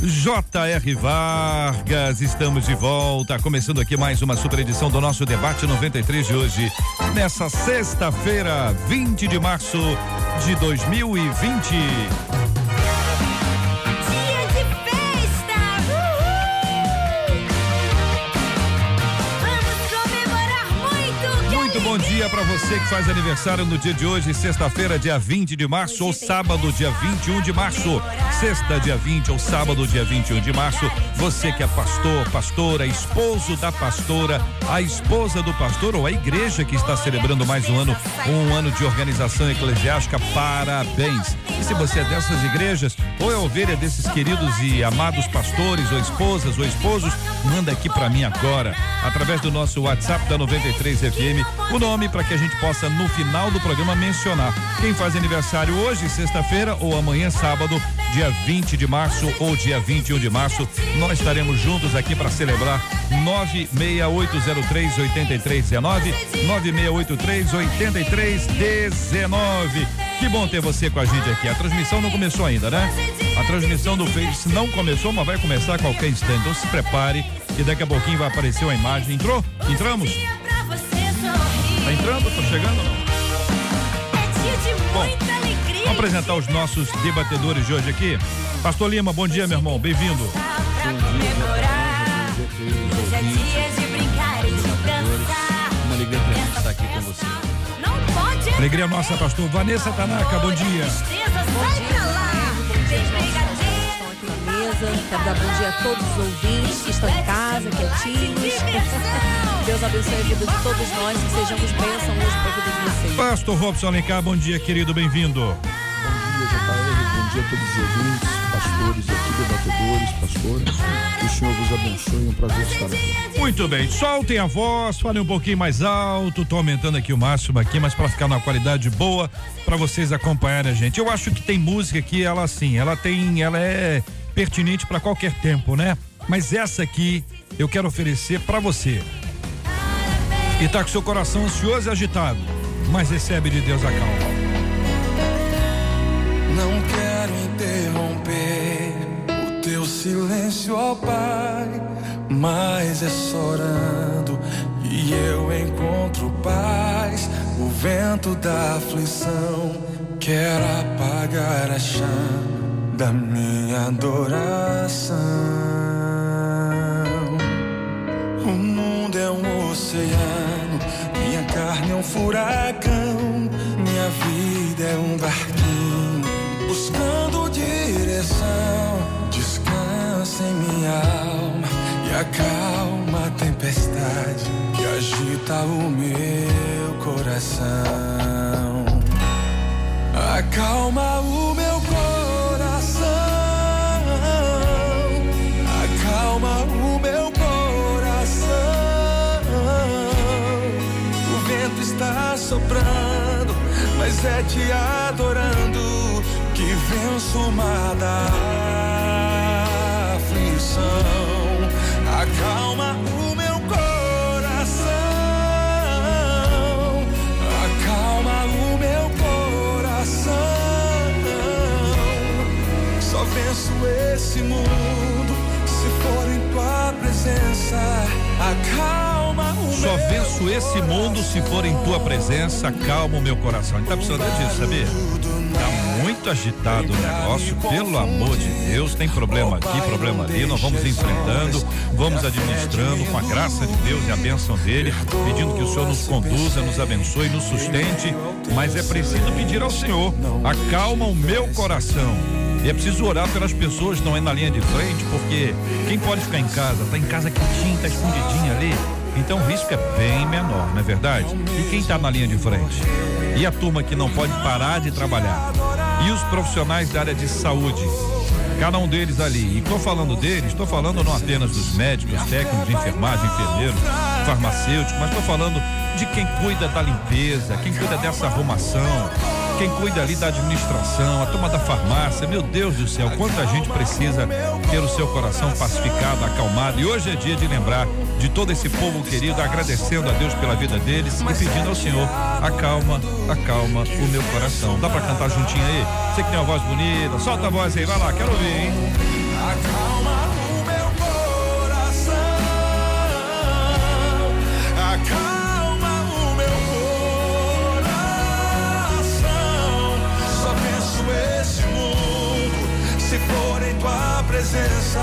J.R. Vargas, estamos de volta, começando aqui mais uma super edição do nosso debate 93 de hoje, nessa sexta-feira, 20 de março de 2020. Bom dia para você que faz aniversário no dia de hoje, sexta-feira, dia 20 de março, ou sábado, dia 21 de março. Sexta, dia 20 ou sábado, dia 21 de março. Você que é pastor, pastora, esposo da pastora, a esposa do pastor ou a igreja que está celebrando mais um ano, um ano de organização eclesiástica, parabéns. E se você é dessas igrejas, ou é ovelha desses queridos e amados pastores, ou esposas, ou esposos, manda aqui para mim agora, através do nosso WhatsApp da 93 FM o nome para que a gente possa no final do programa mencionar quem faz aniversário hoje, sexta-feira ou amanhã, sábado, dia 20 de março ou dia 21 de março. Nós estaremos juntos aqui para celebrar 96803 8319 9683 8319. Que bom ter você com a gente aqui. A transmissão não começou ainda, né? A transmissão do Face não começou, mas vai começar a qualquer instante. Então se prepare que daqui a pouquinho vai aparecer uma imagem. Entrou? Entramos? Tá entrando? Tá chegando não? Bom, vamos apresentar os nossos debatedores de hoje aqui. Pastor Lima, bom dia, meu irmão. Bem-vindo. Dia, Uma alegria tremenda estar aqui com você. Alegria nossa, pastor Vanessa Tanaka, bom dia. Mesa. Quero dar bom dia a todos os ouvintes que estão em casa, quietinhos. Deus abençoe a vida de todos nós e sejamos bênção hoje para a vida de vocês. Pastor Robson Alencar, bom dia, querido, bem-vindo. Bom dia, JR, bom dia a todos os ouvintes, pastores aqui, debatedores, pastores. Que o Senhor vos abençoe, é um prazer estar aqui. Muito bem, soltem a voz, falem um pouquinho mais alto, tô aumentando aqui o máximo aqui, mas para ficar numa qualidade boa, para vocês acompanharem a gente. Eu acho que tem música que ela assim, ela tem, ela é pertinente para qualquer tempo, né? Mas essa aqui eu quero oferecer para você. E tá com seu coração ansioso e agitado, mas recebe de Deus a calma. Não quero interromper o teu silêncio, ó Pai, mas é chorando e eu encontro paz. O vento da aflição quer apagar a chama da minha adoração. O mundo é um oceano, minha carne é um furacão, minha vida é um barquinho buscando direção. Descansa em minha alma e acalma a tempestade que agita o meu coração. Acalma o meu coração soprando, mas é te adorando que venço o mar da aflição. Acalma o meu coração, acalma o meu coração. Só venço esse mundo for em tua presença, acalma Só venço esse mundo se for em tua presença, acalma o meu coração. Ele tá precisando disso, sabia? Tá muito agitado o negócio, pelo amor de Deus, tem problema aqui, problema ali, nós vamos enfrentando, vamos administrando com a graça de Deus e a bênção dele, pedindo que o Senhor nos conduza, nos abençoe, nos sustente, mas é preciso pedir ao Senhor, acalma o meu coração. E é preciso orar pelas pessoas que estão aí na linha de frente, porque quem pode ficar em casa, tá em casa quietinho, tá escondidinho ali, então o risco é bem menor, não é verdade? E quem está na linha de frente? E a turma que não pode parar de trabalhar? E os profissionais da área de saúde? Cada um deles ali. E estou falando deles, estou falando não apenas dos médicos, técnicos de enfermagem, enfermeiros, farmacêuticos, mas estou falando de quem cuida da limpeza, quem cuida dessa arrumação, quem cuida ali da administração, a turma da farmácia. Meu Deus do céu, quanta gente precisa ter o seu coração pacificado, acalmado. E hoje é dia de lembrar de todo esse povo querido, agradecendo a Deus pela vida deles e pedindo ao Senhor: acalma, acalma o meu coração. Dá para cantar juntinho aí? Você que tem uma voz bonita, solta a voz aí, vai lá, quero ouvir, hein? Tua presença.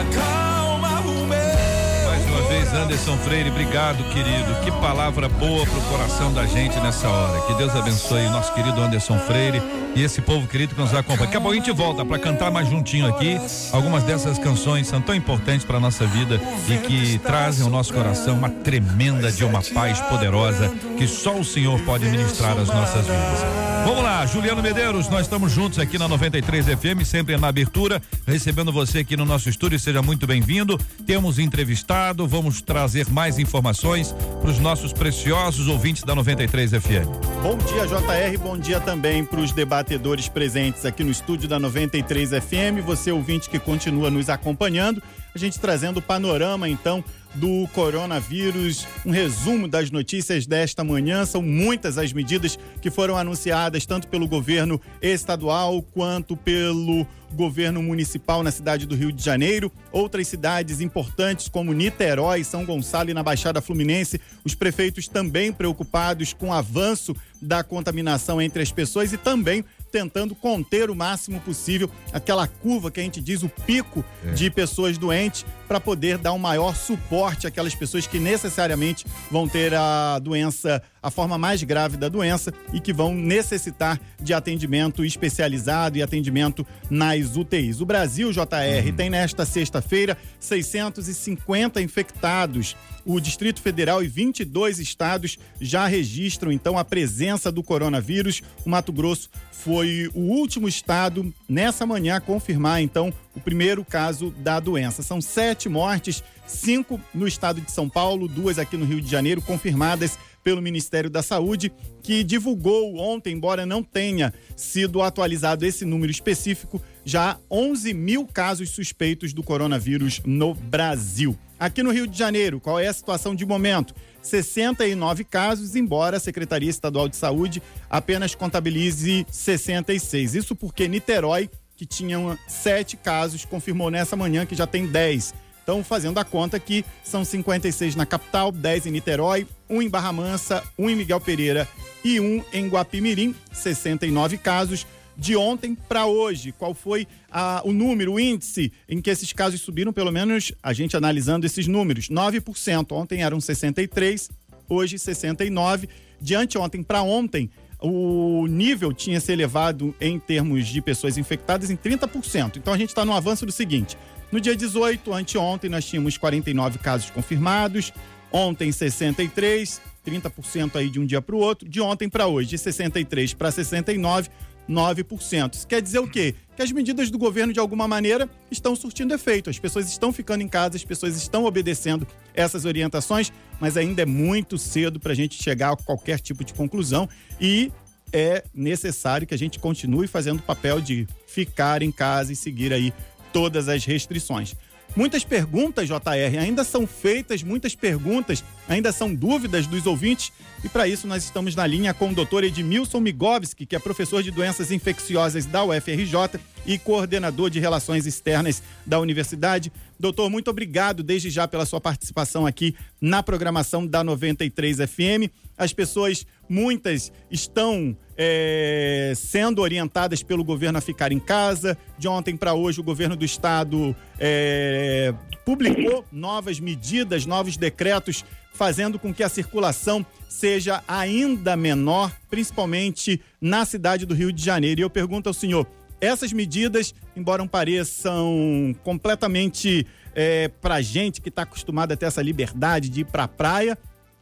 Acalma o meu. Mais uma vez, Anderson Freire, obrigado, querido. Que palavra boa pro coração da gente nessa hora. Que Deus abençoe o nosso querido Anderson Freire e esse povo querido que nos acompanha. Daqui a pouco a gente volta para cantar mais juntinho aqui. Algumas dessas canções são tão importantes para nossa vida e que trazem ao nosso coração uma tremenda de uma paz poderosa que só o Senhor pode ministrar às nossas vidas. Vamos lá, Juliano Medeiros, nós estamos juntos aqui na 93 FM, sempre na abertura, recebendo você aqui no nosso estúdio, seja muito bem-vindo. Temos entrevistado, vamos trazer mais informações para os nossos preciosos ouvintes da 93 FM. Bom dia, JR. Bom dia também para os debatedores presentes aqui no estúdio da 93 FM. Você, ouvinte que continua nos acompanhando. A gente trazendo o panorama, então, do coronavírus. Um resumo das notícias desta manhã. São muitas as medidas que foram anunciadas, tanto pelo governo estadual quanto pelo governo municipal na cidade do Rio de Janeiro. Outras cidades importantes, como Niterói, São Gonçalo e na Baixada Fluminense, os prefeitos também preocupados com o avanço da contaminação entre as pessoas e também tentando conter o máximo possível aquela curva que a gente diz o pico É. de pessoas doentes para poder dar um maior suporte àquelas pessoas que necessariamente vão ter a doença, a forma mais grave da doença e que vão necessitar de atendimento especializado e atendimento nas UTIs. O Brasil, JR, tem nesta sexta-feira 650 infectados. O Distrito Federal e 22 estados já registram então a presença do coronavírus. O Mato Grosso foi o último estado nessa manhã a confirmar então o primeiro caso da doença. São sete mortes, cinco no estado de São Paulo, duas aqui no Rio de Janeiro, confirmadas pelo Ministério da Saúde, que divulgou ontem, embora não tenha sido atualizado esse número específico, já 11 mil casos suspeitos do coronavírus no Brasil. Aqui no Rio de Janeiro, qual é a situação de momento? 69 casos, embora a Secretaria Estadual de Saúde apenas contabilize 66. Isso porque Niterói, que tinha sete casos, confirmou nessa manhã que já tem 10. Então, fazendo a conta aqui, são 56 na capital, 10 em Niterói, um em Barra Mansa, um em Miguel Pereira e um em Guapimirim, 69 casos. De ontem para hoje, qual foi a- o número, o índice em que esses casos subiram, pelo menos a gente analisando esses números? 9%. Ontem eram 63, hoje 69. De anteontem para ontem, o nível tinha se elevado em termos de pessoas infectadas em 30%. Então a gente está no avanço do seguinte: no dia 18, anteontem, nós tínhamos 49 casos confirmados, ontem 63, 30% aí de um dia para o outro, de ontem para hoje, de 63 para 69, 9%. Isso quer dizer o quê? Que as medidas do governo, de alguma maneira, estão surtindo efeito. As pessoas estão ficando em casa, as pessoas estão obedecendo essas orientações, mas ainda é muito cedo para a gente chegar a qualquer tipo de conclusão e é necessário que a gente continue fazendo o papel de ficar em casa e seguir aí todas as restrições. Muitas perguntas, JR, ainda são feitas, muitas perguntas, ainda são dúvidas dos ouvintes, e para isso nós estamos na linha com o doutor Edmilson Migovski, que é professor de doenças infecciosas da UFRJ e coordenador de relações externas da universidade. Doutor, muito obrigado desde já pela sua participação aqui na programação da 93 FM. As pessoas, muitas, estão é, sendo orientadas pelo governo a ficar em casa. De ontem para hoje, o governo do estado é, publicou novas medidas, novos decretos, fazendo com que a circulação seja ainda menor, principalmente na cidade do Rio de Janeiro. E eu pergunto ao senhor: essas medidas, embora pareçam completamente é, para gente que está acostumada a ter essa liberdade de ir para a praia,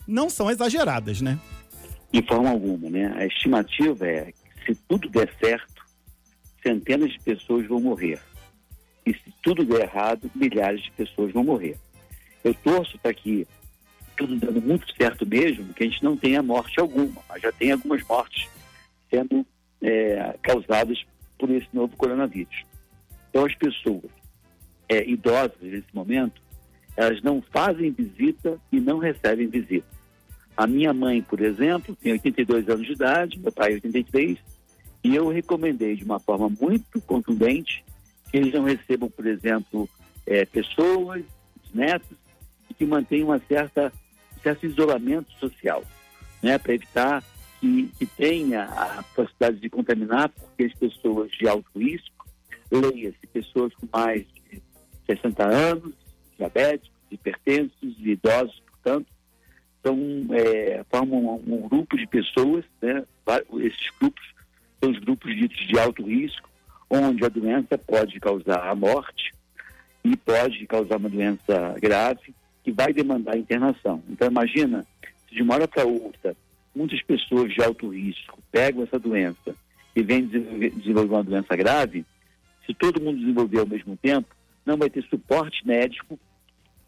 não são exageradas, né? De forma alguma, né? A estimativa é que se tudo der certo, centenas de pessoas vão morrer. E se tudo der errado, milhares de pessoas vão morrer. Eu torço para que tudo dando muito certo mesmo, que a gente não tenha morte alguma, mas já tem algumas mortes sendo é, causadas por esse novo coronavírus. Então, as pessoas é, idosas nesse momento, elas não fazem visita e não recebem visita. A minha mãe, por exemplo, tem 82 anos de idade, meu pai 83, e eu recomendei de uma forma muito contundente que eles não recebam, por exemplo, é, pessoas, netos, que mantenham uma certa, certo isolamento social, né, para evitar que, que tenha a possibilidade de contaminar, porque as pessoas de alto risco, leia-se, pessoas com mais de 60 anos, diabéticos, hipertensos e idosos, portanto, são, é, formam um, um, grupo de pessoas, né? esses grupos são os grupos ditos de alto risco, onde a doença pode causar a morte e pode causar uma doença grave que vai demandar internação. Então imagina, se de uma hora para outra muitas pessoas de alto risco pegam essa doença e vêm desenvolver, uma doença grave, se todo mundo desenvolver ao mesmo tempo, não vai ter suporte médico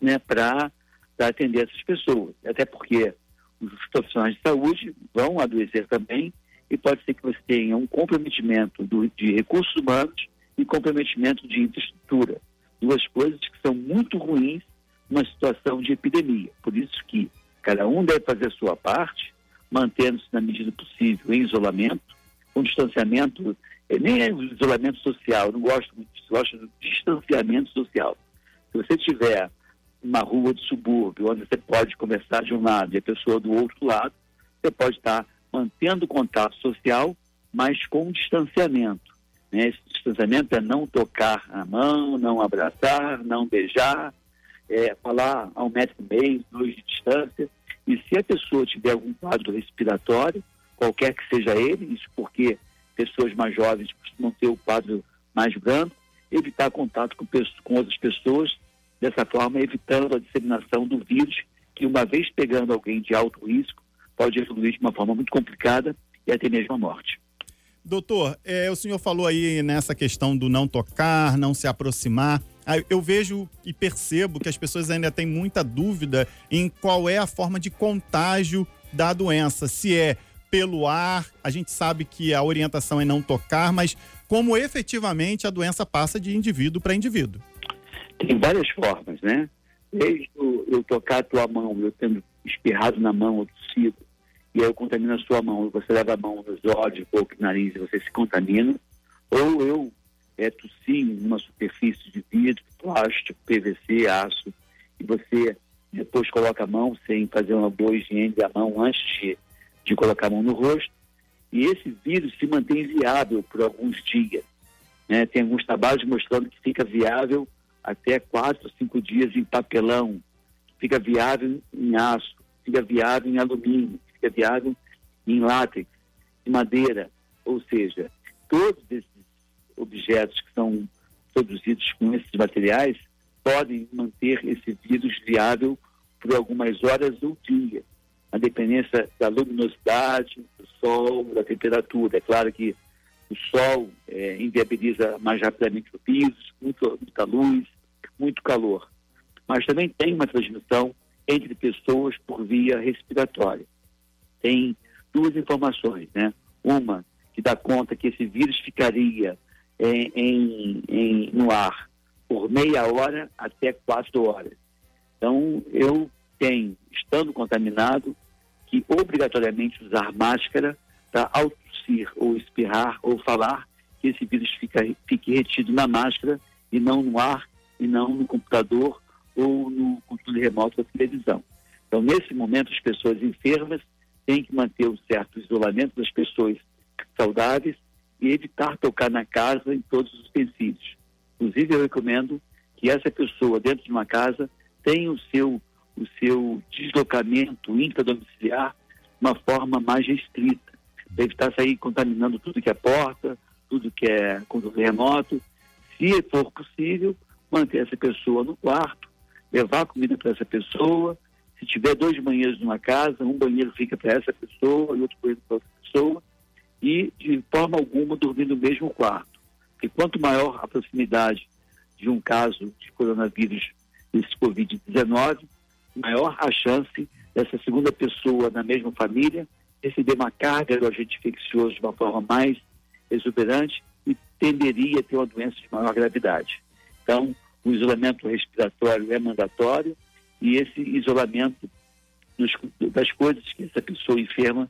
né, para atender essas pessoas. Até porque os profissionais de saúde vão adoecer também e pode ser que você tenha um comprometimento do, de recursos humanos e comprometimento de infraestrutura. Duas coisas que são muito ruins numa situação de epidemia. Por isso que cada um deve fazer a sua parte, mantendo-se na medida possível em isolamento, com distanciamento, eh, nem é isolamento social, não gosto muito disso, gosto do distanciamento social. Se você tiver uma rua de subúrbio, onde você pode conversar de um lado e a pessoa do outro lado, você pode estar mantendo contato social, mas com distanciamento. Né? Esse distanciamento é não tocar a mão, não abraçar, não beijar, é, falar a um metro e meio, dois de distância. E se a pessoa tiver algum quadro respiratório, qualquer que seja ele, isso porque pessoas mais jovens costumam ter o quadro mais branco, evitar contato com, com outras pessoas, dessa forma evitando a disseminação do vírus, que uma vez pegando alguém de alto risco, pode evoluir de uma forma muito complicada e até mesmo a morte. Doutor, é, o senhor falou aí nessa questão do não tocar, não se aproximar. Eu vejo e percebo que as pessoas ainda têm muita dúvida em qual é a forma de contágio da doença. Se é pelo ar, a gente sabe que a orientação é não tocar, mas como efetivamente a doença passa de indivíduo para indivíduo? Tem várias formas, né? Desde eu tocar a tua mão, eu tendo espirrado na mão ou tossido, e aí eu contamino a sua mão, você leva a mão nos olhos, boca nariz e você se contamina, ou eu é, tossi numa superfície de vidro, plástico, PVC, aço, e você depois coloca a mão sem fazer uma boa higiene da mão antes de, de colocar a mão no rosto, e esse vírus se mantém viável por alguns dias. Né? Tem alguns trabalhos mostrando que fica viável até quatro, cinco dias em papelão, fica viável em aço, fica viável em alumínio, fica viável em látex, em madeira, ou seja, todos esses objetos que são produzidos com esses materiais podem manter esse vírus viável por algumas horas ou dia, a dependência da luminosidade, do sol, da temperatura. É claro que o sol é, inviabiliza mais rapidamente o vírus, muita luz, muito calor. Mas também tem uma transmissão entre pessoas por via respiratória. Tem duas informações, né? Uma que dá conta que esse vírus ficaria em, em, em, no ar por meia hora até quatro horas. Então, eu tenho, estando contaminado, que obrigatoriamente usar máscara para ao tossir ou espirrar ou falar, que esse vírus fica, fique retido na máscara e não no ar e não no computador ou no controle remoto da televisão. Então, nesse momento, as pessoas enfermas têm que manter um certo isolamento das pessoas saudáveis e evitar tocar na casa em todos os utensílios. Inclusive, eu recomendo que essa pessoa, dentro de uma casa, tenha o seu, o seu deslocamento intradomiciliar de uma forma mais restrita, para evitar sair contaminando tudo que é porta, tudo que é controle remoto. Se for possível, manter essa pessoa no quarto, levar comida para essa pessoa. Se tiver dois banheiros numa casa, um banheiro fica para essa pessoa e outro banheiro para outra pessoa. E, de forma alguma, dormir no mesmo quarto. Porque quanto maior a proximidade de um caso de coronavírus, esse Covid-19, maior a chance dessa segunda pessoa na mesma família receber uma carga do agente infeccioso de uma forma mais exuberante e tenderia a ter uma doença de maior gravidade. Então, o isolamento respiratório é mandatório e esse isolamento das coisas que essa pessoa enferma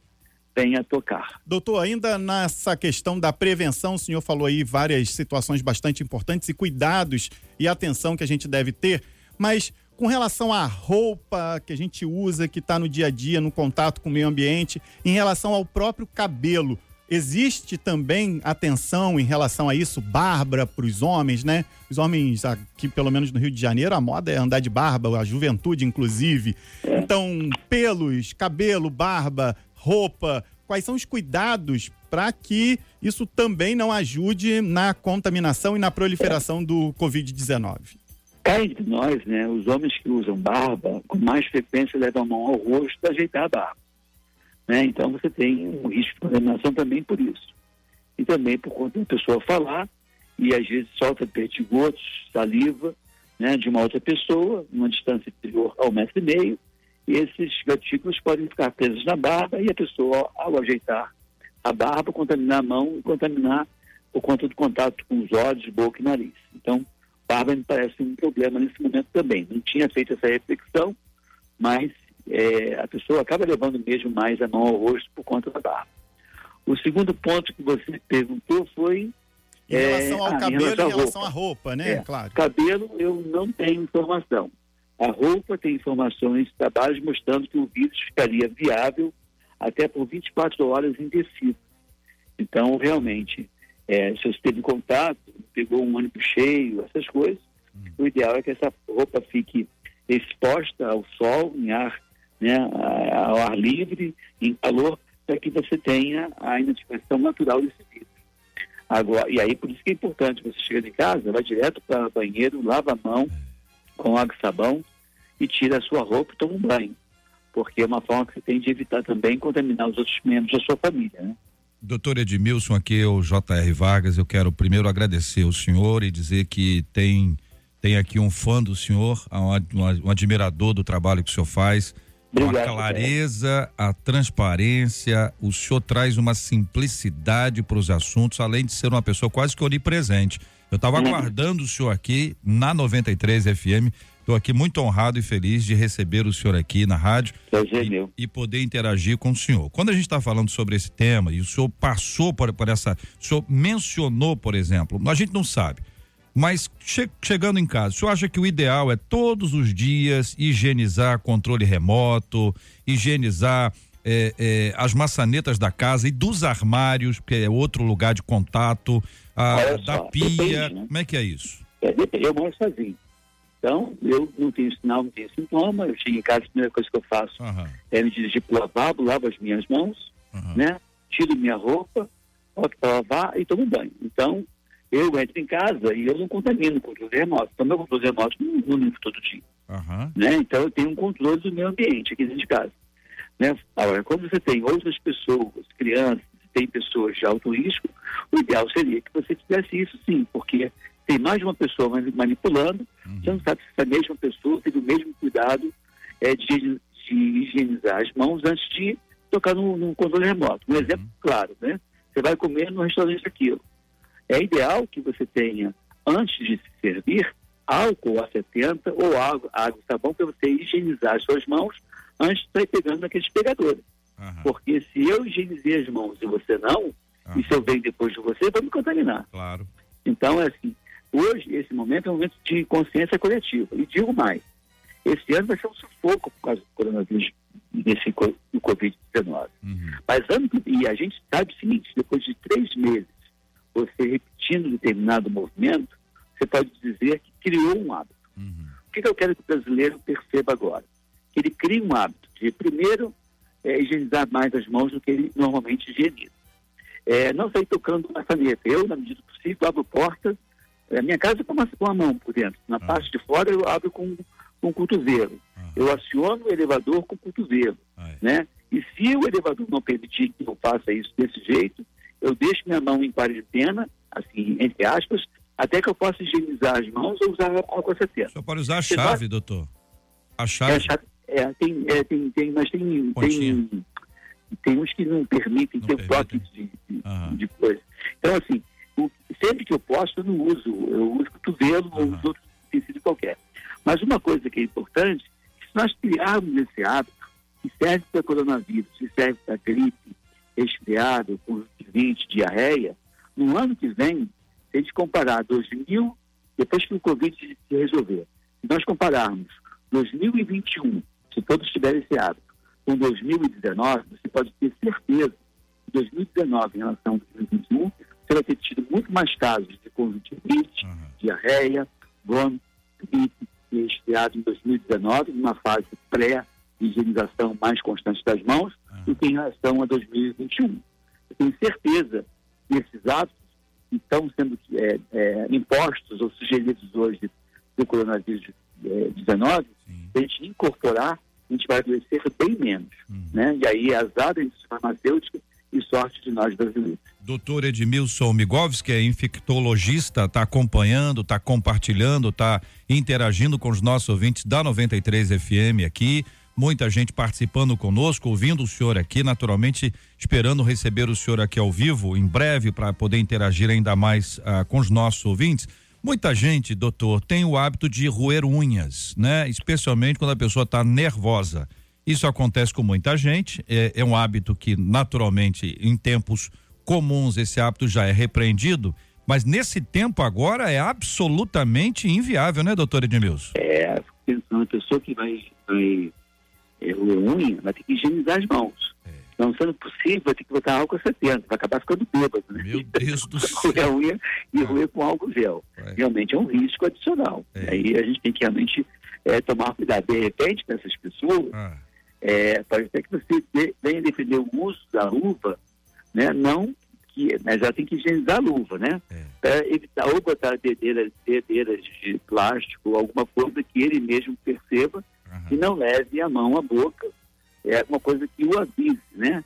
vem a tocar. Doutor, ainda nessa questão da prevenção, o senhor falou aí várias situações bastante importantes e cuidados e atenção que a gente deve ter, mas com relação à roupa que a gente usa, que está no dia a dia, no contato com o meio ambiente, em relação ao próprio cabelo, existe também atenção em relação a isso, barba para os homens, né? Os homens aqui, pelo menos no Rio de Janeiro, a moda é andar de barba, a juventude, inclusive. É. Então, pelos, cabelo, barba, roupa, quais são os cuidados para que isso também não ajude na contaminação e na proliferação do Covid-19? Cá entre nós, né, os homens que usam barba, com mais frequência levam a mão ao rosto para ajeitar a barba. Né? Então você tem um risco de contaminação também por isso. E também por conta da pessoa falar e às vezes solta perdigotos, saliva, né, de uma outra pessoa, numa distância inferior ao metro e meio, e esses gotículas podem ficar presos na barba e a pessoa, ao ajeitar a barba, contaminar a mão e contaminar por conta do contato com os olhos, boca e nariz. Então, barba me parece um problema nesse momento também. Não tinha feito essa reflexão, mas é, a pessoa acaba levando mesmo mais a mão ao rosto por conta da barba. O segundo ponto que você perguntou foi. Em relação ao ah, cabelo, relação em relação à roupa. roupa, né? É, Claro. Cabelo, eu não tenho informação. A roupa tem informações de trabalhos mostrando que o vírus ficaria viável até por 24 horas indeciso. Então, realmente, é, se você teve contato, pegou um ônibus cheio, essas coisas, o ideal é que essa roupa fique exposta ao sol, em ar, né, ao ar livre, em calor, para que você tenha a inativação natural desse vírus. Agora, e aí, por isso que é importante, você chega em casa, vai direto para o banheiro, lava a mão com água e sabão e tira a sua roupa e toma um banho. Porque é uma forma que você tem de evitar também contaminar os outros membros da sua família, né? Doutor Edmilson, aqui é o J.R. Vargas. Eu quero primeiro agradecer o senhor e dizer que tem, tem aqui um fã do senhor, um, um admirador do trabalho que o senhor faz. Com a Obrigado, clareza, a transparência, o senhor traz uma simplicidade para os assuntos, além de ser uma pessoa quase que onipresente. Eu estava Uhum. aguardando o senhor aqui na 93 FM. Estou aqui muito honrado e feliz de receber o senhor aqui na rádio Prazer e, meu. e poder interagir com o senhor. Quando a gente está falando sobre esse tema e o senhor passou por, por essa, o senhor mencionou, por exemplo, a gente não sabe, mas che- chegando em casa, o senhor acha que o ideal é todos os dias higienizar controle remoto, higienizar eh, eh, as maçanetas da casa e dos armários, que é outro lugar de contato, a- Olha da só, pia, depende, né? como é que é isso? É, depende, eu moro sozinho. Então, eu não tenho sinal, não tenho sintoma. Eu chego em casa, a primeira coisa que eu faço Aham, é me dirigir para o lavabo, lavo as minhas mãos, aham. né? Tiro minha roupa, boto para lavar e tomo banho. Então, eu entro em casa e eu não contamino o controle remoto. Então, meu controle remoto não, não limpo todo dia. Aham. né? Então eu tenho um controle do meu ambiente aqui dentro de casa. Né? Agora, quando você tem outras pessoas, crianças, tem pessoas de alto risco, o ideal seria que você fizesse isso sim, porque tem mais de uma pessoa mani- manipulando, você não sabe se essa mesma pessoa teve o mesmo cuidado é, de, de higienizar as mãos antes de tocar no, no controle remoto. Um exemplo claro, né? Você vai comer no restaurante aquilo. É ideal que você tenha, antes de se servir, álcool a 70 ou água, água e sabão para você higienizar as suas mãos antes de sair pegando naqueles pegadores. aham, Porque se eu higienizei as mãos e você não, aham. e se eu venho depois de você, vai me contaminar. Claro. Então, é assim, hoje, esse momento é um momento de consciência coletiva. E digo mais, esse ano vai ser um sufoco por causa do coronavírus, desse do Covid-19. Uhum. Mas ano que- e a gente sabe o seguinte, depois de três meses, você repetindo determinado movimento, você pode dizer que criou um hábito. Uhum. O que, que eu quero que o brasileiro perceba agora? Que ele crie um hábito de, primeiro, é, higienizar mais as mãos do que ele normalmente higieniza. É, não sair tocando na caneta. Eu, na medida do possível, abro porta. A minha casa é com, uma, com a mão por dentro. Na parte de fora, eu abro com, com o cotovelo. Aham. Eu aciono o elevador com o cotovelo. É. Né? E se o elevador não permitir que eu faça isso desse jeito, eu deixo minha mão em quarentena, assim, entre aspas, até que eu possa higienizar as mãos ou usar álcool 70. Só pode usar a chave, doutor. A chave. É, chave- é, tem, é, tem, tem, mas tem, Pontinha. tem, tem uns que não permitem Não ter permitem. toque de, de, de coisa. Então, assim, o- sempre que eu posso, eu não uso. Eu uso cotovelo ou uso outro tecido qualquer. Mas uma coisa que é importante, se nós criarmos esse hábito, que serve para coronavírus, que serve para gripe, resfriado, conjuntivite, diarreia, no ano que vem, se a gente comparar 2000, depois que o Covid se resolver, se nós compararmos 2021, se todos tiverem esse hábito, com 2019, você pode ter certeza que 2019 em relação a 2021, você vai ter tido muito mais casos de conjuntivite, Aham. diarreia, vômito, gripe e resfriado em 2019, numa fase pré-higienização mais constante das mãos, do que em relação a 2021. Eu tenho certeza que esses hábitos que estão sendo é, é, impostos ou sugeridos hoje do coronavírus é, 19, Sim. se a gente incorporar, a gente vai adoecer bem menos. Uhum. Né? E aí, azar da indústria farmacêutica e sorte de nós brasileiros. Doutor Edmilson Migovski, é infectologista, está acompanhando, está compartilhando, está interagindo com os nossos ouvintes da 93 FM aqui. Muita gente participando conosco, ouvindo o senhor aqui, naturalmente esperando receber o senhor aqui ao vivo em breve para poder interagir ainda mais ah, com os nossos ouvintes. Muita gente, doutor, tem o hábito de roer unhas, né? Especialmente quando a pessoa está nervosa. Isso acontece com muita gente, é, é um hábito que, naturalmente, em tempos comuns, esse hábito já é repreendido, mas nesse tempo agora é absolutamente inviável, né, doutor Edmilson? É, pensando, a pessoa que vai, vai é, roer unha vai ter que higienizar as mãos. Não sendo possível, vai ter que botar álcool 70, vai acabar ficando bêbado, né? Meu Deus do roer a céu. unha e Ah. roer com álcool gel. Realmente é um risco adicional. É. Aí a gente tem que realmente é, tomar cuidado. De repente, para essas pessoas, Ah, é, pode ser que você de- venha defender o uso da luva, né? Não que, mas ela tem que higienizar a luva, né? É. Para evitar ou botar dedeiras, dedeiras de plástico alguma coisa que ele mesmo perceba aham. e não leve a mão à boca. É uma coisa que o avise, né?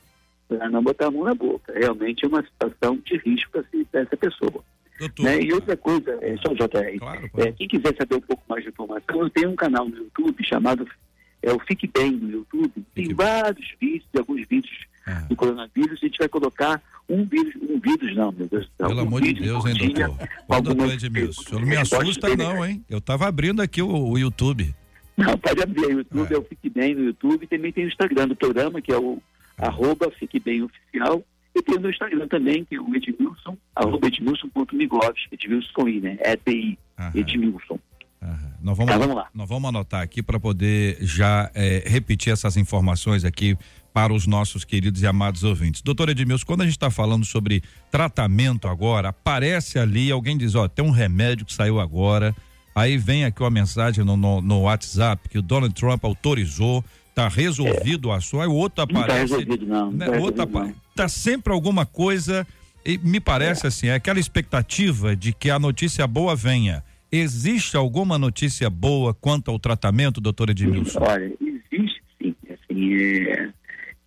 Para não botar a mão na boca. Realmente é uma situação de risco para essa pessoa. Doutor. Né? E outra coisa, é, só JR, Claro, é, quem quiser saber um pouco mais de informação, eu tenho um canal no YouTube chamado é, o Fique Bem no YouTube. Tem Fique Bem. vários vídeos, alguns vídeos Aham. do coronavírus. A gente vai colocar um vírus, um vírus não, meu Deus do céu. Pelo um amor de Deus, hein, doutor? Ô, doutor Edmilson, o senhor não me assusta não, legais. hein? Eu tava abrindo aqui o, o YouTube. Não, pode abrir o YouTube, É. é. o Fique Bem no YouTube. Também tem o Instagram do programa, que é o arroba Fique Bem Oficial. E tem o meu Instagram também, que é o Edmilson, arroba edmilson.migovski, Edmilson com I, né? É TI, Aham. Edmilson. Aham. Nós vamos, Tá, vamos lá. nós vamos anotar aqui para poder já eh, repetir essas informações aqui para os nossos queridos e amados ouvintes. Doutor Edmilson, quando a gente está falando sobre tratamento agora, aparece ali, alguém diz, ó, tem um remédio que saiu agora, aí vem aqui uma mensagem no, no, no WhatsApp que o Donald Trump autorizou, tá resolvido o assunto, aí o outro Não está aparece. resolvido, não. Não né, tá outro apa- não. tá sempre alguma coisa e me parece assim, é aquela expectativa de que a notícia boa venha. Existe alguma notícia boa quanto ao tratamento, doutor Edmilson? Olha, existe sim. Assim, é,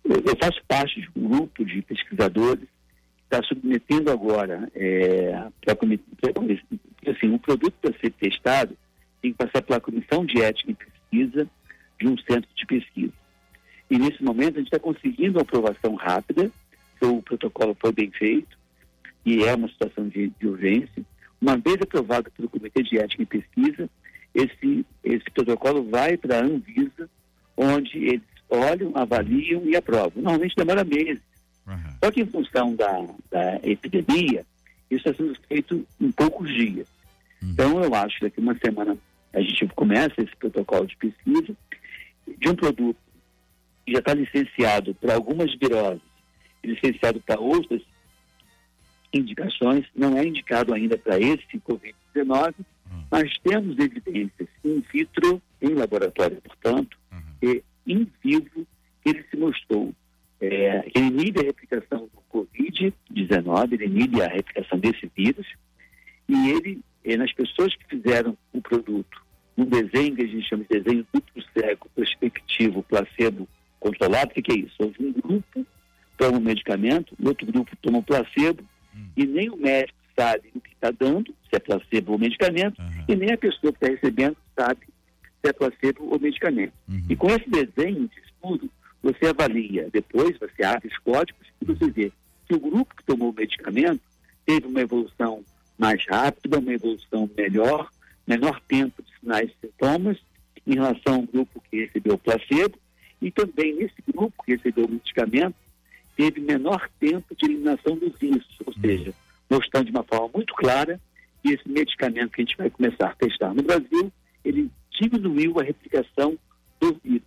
eu, faço parte de um grupo de pesquisadores que está submetendo agora, é, comi- assim, um produto para ser testado tem que passar pela Comissão de Ética e Pesquisa de um centro de pesquisa. E nesse momento a gente está conseguindo uma aprovação rápida, que o protocolo foi bem feito e é uma situação de, de urgência. Uma vez aprovado pelo Comitê de Ética e Pesquisa, esse, esse protocolo vai para a Anvisa, onde eles olham, avaliam e aprovam. Normalmente demora meses. Aham. Só que em função da, da epidemia, isso está sendo feito em poucos dias. Então, eu acho que daqui uma semana a gente começa esse protocolo de pesquisa de um produto que já está licenciado para algumas viroses, e licenciado para outras indicações, não é indicado ainda para esse Covid-19, mas temos evidências in vitro, em laboratório, portanto, e in vivo, ele se mostrou é, que ele inibe a replicação do Covid-19, ele inibe a replicação desse vírus, e ele, eh, nas pessoas que fizeram o produto, um desenho que a gente chama de desenho duplo cego, prospectivo, placebo controlado, o que, que é isso? Um grupo toma o medicamento, o outro grupo toma o placebo, e nem o médico sabe o que está dando, se é placebo ou medicamento, Aham. e nem a pessoa que está recebendo sabe se é placebo ou medicamento. Uhum. E com esse desenho de estudo, você avalia, depois você abre os códigos e você vê que o grupo que tomou o medicamento teve uma evolução mais rápida, uma evolução melhor, menor tempo de sinais e sintomas em relação ao grupo que recebeu o placebo e também nesse grupo que recebeu o medicamento teve menor tempo de eliminação do vírus, ou seja, mostrando de uma forma muito clara que esse medicamento que a gente vai começar a testar no Brasil, ele diminuiu a replicação do vírus.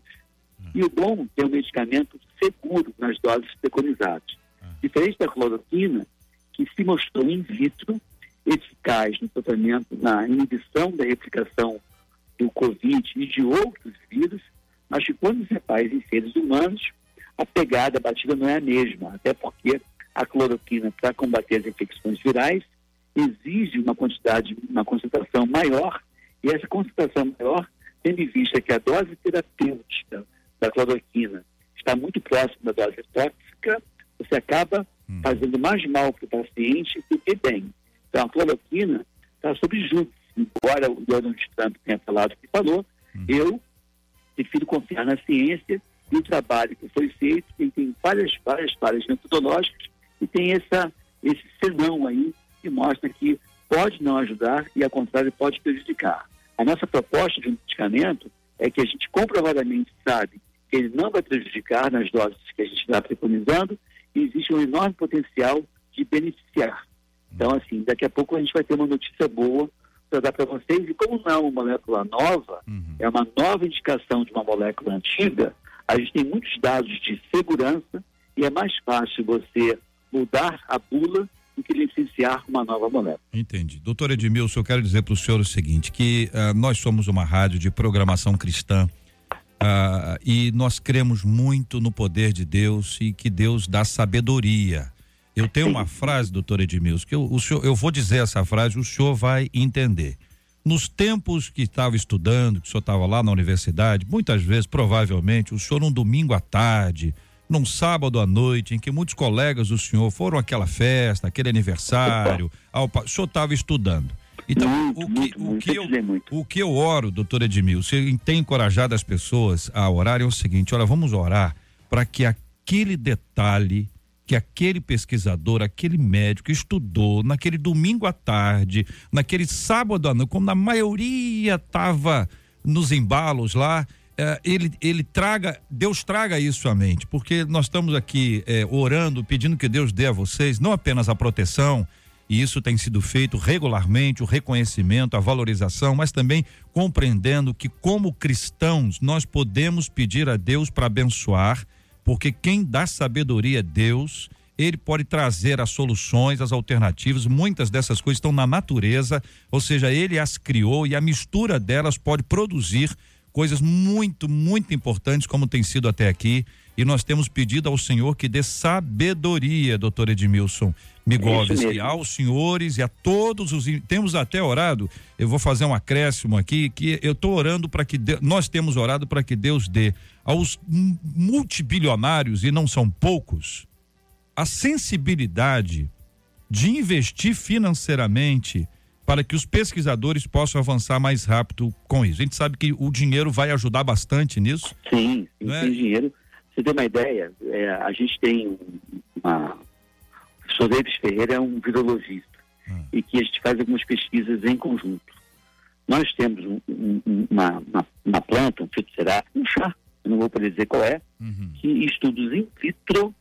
E o bom é um medicamento seguro nas doses preconizadas. Diferente da cloroquina, que se mostrou in vitro eficaz no tratamento, na inibição da replicação do Covid e de outros vírus, mas que quando se faz em seres humanos, a pegada, a batida não é a mesma, até porque a cloroquina, para combater as infecções virais, exige uma quantidade, uma concentração maior, e essa concentração maior, tendo em vista que a dose terapêutica da cloroquina está muito próxima da dose tóxica, você acaba fazendo mais mal para o paciente do que bem. Então, a cloroquina está sob júdice. Embora o Donald Trump tenha falado o que falou, eu prefiro confiar na ciência e o trabalho que foi feito, que tem várias, várias falhas metodológicas e tem essa, esse senão aí que mostra que pode não ajudar e, ao contrário, pode prejudicar. A nossa proposta de um medicamento é que a gente comprovadamente sabe que ele não vai prejudicar nas doses que a gente está preconizando e existe um enorme potencial de beneficiar. Então, assim, daqui a pouco a gente vai ter uma notícia boa para dar para vocês. E como não é uma molécula nova, é uma nova indicação de uma molécula antiga, a gente tem muitos dados de segurança e é mais fácil você mudar a bula do que licenciar uma nova molécula. Entendi. Doutor Edmilson, eu quero dizer para o senhor o seguinte, que ah, nós somos uma rádio de programação cristã ah, e nós cremos muito no poder de Deus e que Deus dá sabedoria. Eu tenho uma frase, doutor Edmilson, que eu, o senhor, eu vou dizer essa frase, o senhor vai entender. Nos tempos que estava estudando, que o senhor estava lá na universidade, muitas vezes, provavelmente, o senhor num domingo à tarde, num sábado à noite, em que muitos colegas do senhor foram àquela festa, aquele aniversário, ao, o senhor estava estudando. Então, Muito, o que, muito, o, que eu, o que eu oro, doutor Edmilson, e tem encorajado as pessoas a orar é o seguinte: olha, vamos orar para que aquele detalhe que aquele pesquisador, aquele médico estudou naquele domingo à tarde, naquele sábado à noite, como a maioria estava nos embalos lá, eh, ele, ele traga, Deus traga isso à mente, porque nós estamos aqui eh, orando, pedindo que Deus dê a vocês não apenas a proteção, e isso tem sido feito regularmente, o reconhecimento, a valorização, mas também compreendendo que, como cristãos, nós podemos pedir a Deus para abençoar, porque quem dá sabedoria é Deus. Ele pode trazer as soluções, as alternativas. Muitas dessas coisas estão na natureza, ou seja, ele as criou e a mistura delas pode produzir coisas muito, muito importantes, como tem sido até aqui. E nós temos pedido ao Senhor que dê sabedoria, doutor Edmilson Migovski, aos senhores e a todos os. Temos até orado, eu vou fazer um acréscimo aqui, que eu estou orando para que. Deus- nós temos orado para que Deus dê aos multibilionários, e não são poucos, a sensibilidade de investir financeiramente para que os pesquisadores possam avançar mais rápido com isso. A gente sabe que o dinheiro vai ajudar bastante nisso. Sim, sim, é? tem dinheiro. Você tem uma ideia? É, a gente tem uma. O professor Davis Ferreira é um virologista e que a gente faz algumas pesquisas em conjunto. Nós temos um- um- um- uma, uma, uma planta, um fitocerápico, um chá, eu não vou poder dizer qual é, que em estudos in vitro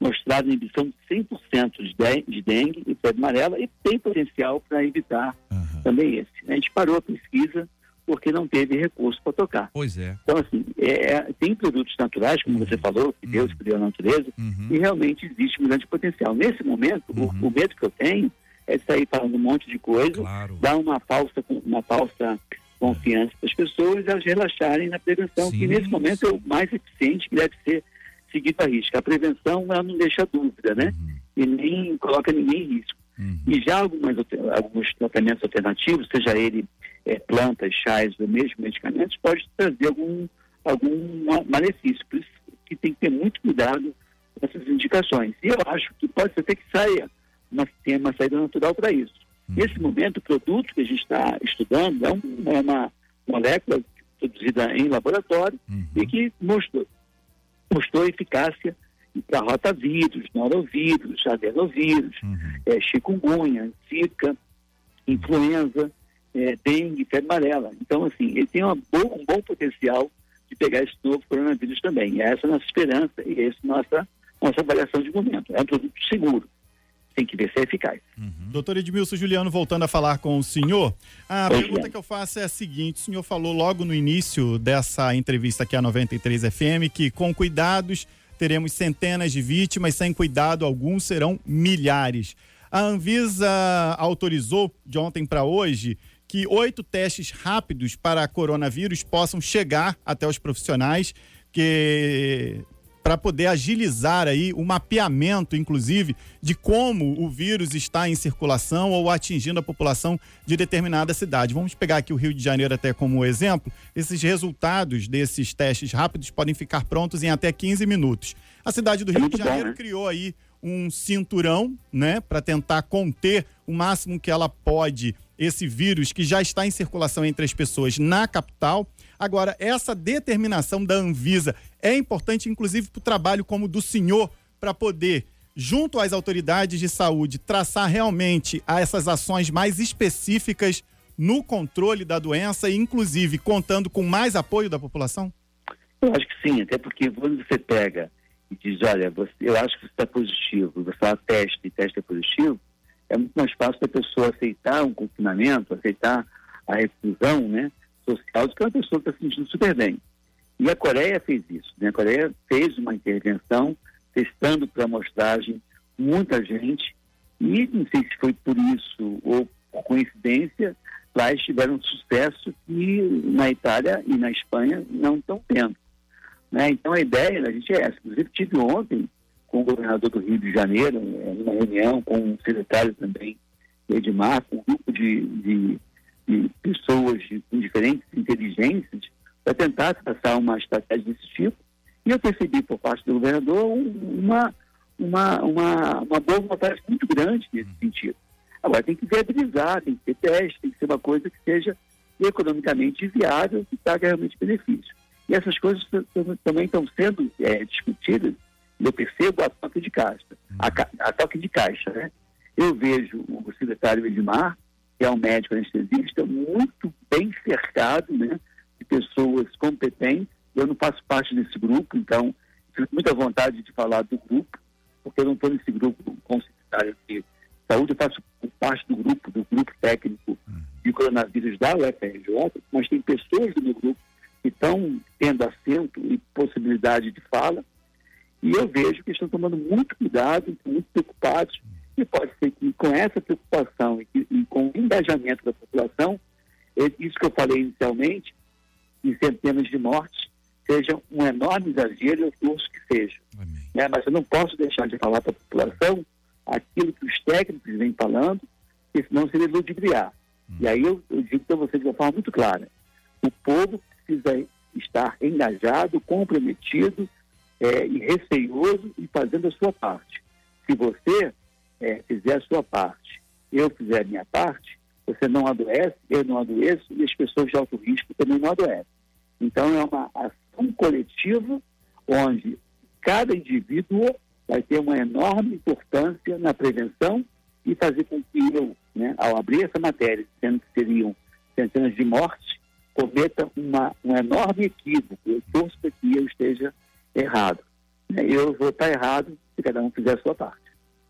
mostraram inibição de 100% de, de, de dengue e febre amarela e tem potencial para evitar também esse. A gente parou a pesquisa porque não teve recurso para tocar. Pois é. Então, assim, é, tem produtos naturais, como você falou, que Deus criou a natureza, e realmente existe um grande potencial. Nesse momento, o, o medo que eu tenho é de sair falando um monte de coisa, Claro. dar uma falsa, uma falsa confiança para as pessoas e elas relaxarem na prevenção, Sim, que nesse momento é o mais eficiente que deve ser seguido a risco. A prevenção, ela não deixa dúvida, né? E nem coloca ninguém em risco. E já algumas, alguns tratamentos alternativos, seja ele eh, plantas, chás ou mesmo medicamentos, pode trazer algum, algum ma- malefício. Por isso que tem que ter muito cuidado com essas indicações. E eu acho que pode ser até que saia uma, tem uma saída natural para isso. Nesse momento, o produto que a gente está estudando é, um, é uma molécula produzida em laboratório Uhum. e que mostrou, mostrou eficácia para rotavírus, norovírus, adenovírus, Uhum. é, chikungunya, zika, influenza, é, dengue, febre amarela. Então, assim, ele tem uma boa, um bom potencial de pegar esse novo coronavírus também. E essa é a nossa esperança e essa é a nossa, nossa avaliação de momento. É um produto seguro. Tem que ver se é eficaz. Doutor Edmilson Juliano, voltando a falar com o senhor, a pergunta que eu faço é a seguinte: o senhor falou logo no início dessa entrevista aqui à 93 FM que com cuidados teremos centenas de vítimas, sem cuidado alguns serão milhares. A Anvisa autorizou de ontem para hoje que oito testes rápidos para coronavírus possam chegar até os profissionais que para poder agilizar aí o mapeamento, inclusive, de como o vírus está em circulação ou atingindo a população de determinada cidade. Vamos pegar aqui o Rio de Janeiro até como exemplo. Esses resultados desses testes rápidos podem ficar prontos em até 15 minutos. A cidade do Rio de Janeiro né? criou aí um cinturão, né, para tentar conter o máximo que ela pode esse vírus que já está em circulação entre as pessoas na capital. Agora, essa determinação da Anvisa é importante, inclusive, para o trabalho como do senhor, para poder, junto às autoridades de saúde, traçar realmente essas ações mais específicas no controle da doença inclusive, contando com mais apoio da população? Eu acho que sim, até porque quando você pega e diz, olha, você, eu acho que você está positivo, você fala teste e teste é positivo, é muito mais fácil da pessoa aceitar um confinamento, aceitar a reclusão né, social do que uma pessoa está se sentindo super bem. E a Coreia fez isso, né? A Coreia fez uma intervenção testando para amostragem muita gente e não sei se foi por isso ou por coincidência, lá eles tiveram sucesso que na Itália e na Espanha não estão tendo. Né? Então a ideia da gente é essa. Inclusive tive ontem com o governador do Rio de Janeiro, numa reunião com o secretário também, Edmar, com um grupo de, de, de pessoas com diferentes inteligências para tentar traçar uma estratégia desse tipo. E eu percebi por parte do governador um- uma, uma, uma, uma boa vontade muito grande nesse sentido. Agora tem que viabilizar, tem que ter teste, tem que ser uma coisa que seja economicamente viável, que traga realmente benefício. E essas coisas também estão sendo eh, discutidas, e eu percebo a toque de caixa, a, a toque de caixa, né? Eu vejo o secretário Edmar, que é um médico anestesista, muito bem cercado, né? De pessoas competentes. Eu não faço parte desse grupo, então fico muita vontade de falar do grupo, porque eu não estou nesse grupo com o secretário de saúde, eu faço parte do grupo, do grupo técnico de coronavírus da UFRJ, mas tem pessoas do meu grupo que estão tendo assento e possibilidade de fala, e eu vejo que estão tomando muito cuidado, muito preocupados, e pode ser que com essa preocupação e, e com o engajamento da população, eh, isso que eu falei inicialmente, em centenas de mortes, seja um enorme exagero, eu torço que seja. Né? Mas eu não posso deixar de falar para a população aquilo que os técnicos vêm falando, porque senão seria ludibriar. E aí eu, eu digo para vocês de uma forma muito clara: o povo precisa estar engajado, comprometido eh, e receioso e fazendo a sua parte. Se você eh, fizer a sua parte, eu fizer a minha parte, você não adoece, eu não adoeço e as pessoas de alto risco também não adoecem. Então é uma ação coletiva onde cada indivíduo vai ter uma enorme importância na prevenção e fazer com que eu, né, ao abrir essa matéria, sendo que seriam centenas de mortes, cometa uma, um enorme equívoco. Eu torço que eu esteja errado. né? Eu vou estar errado se cada um fizer a sua parte.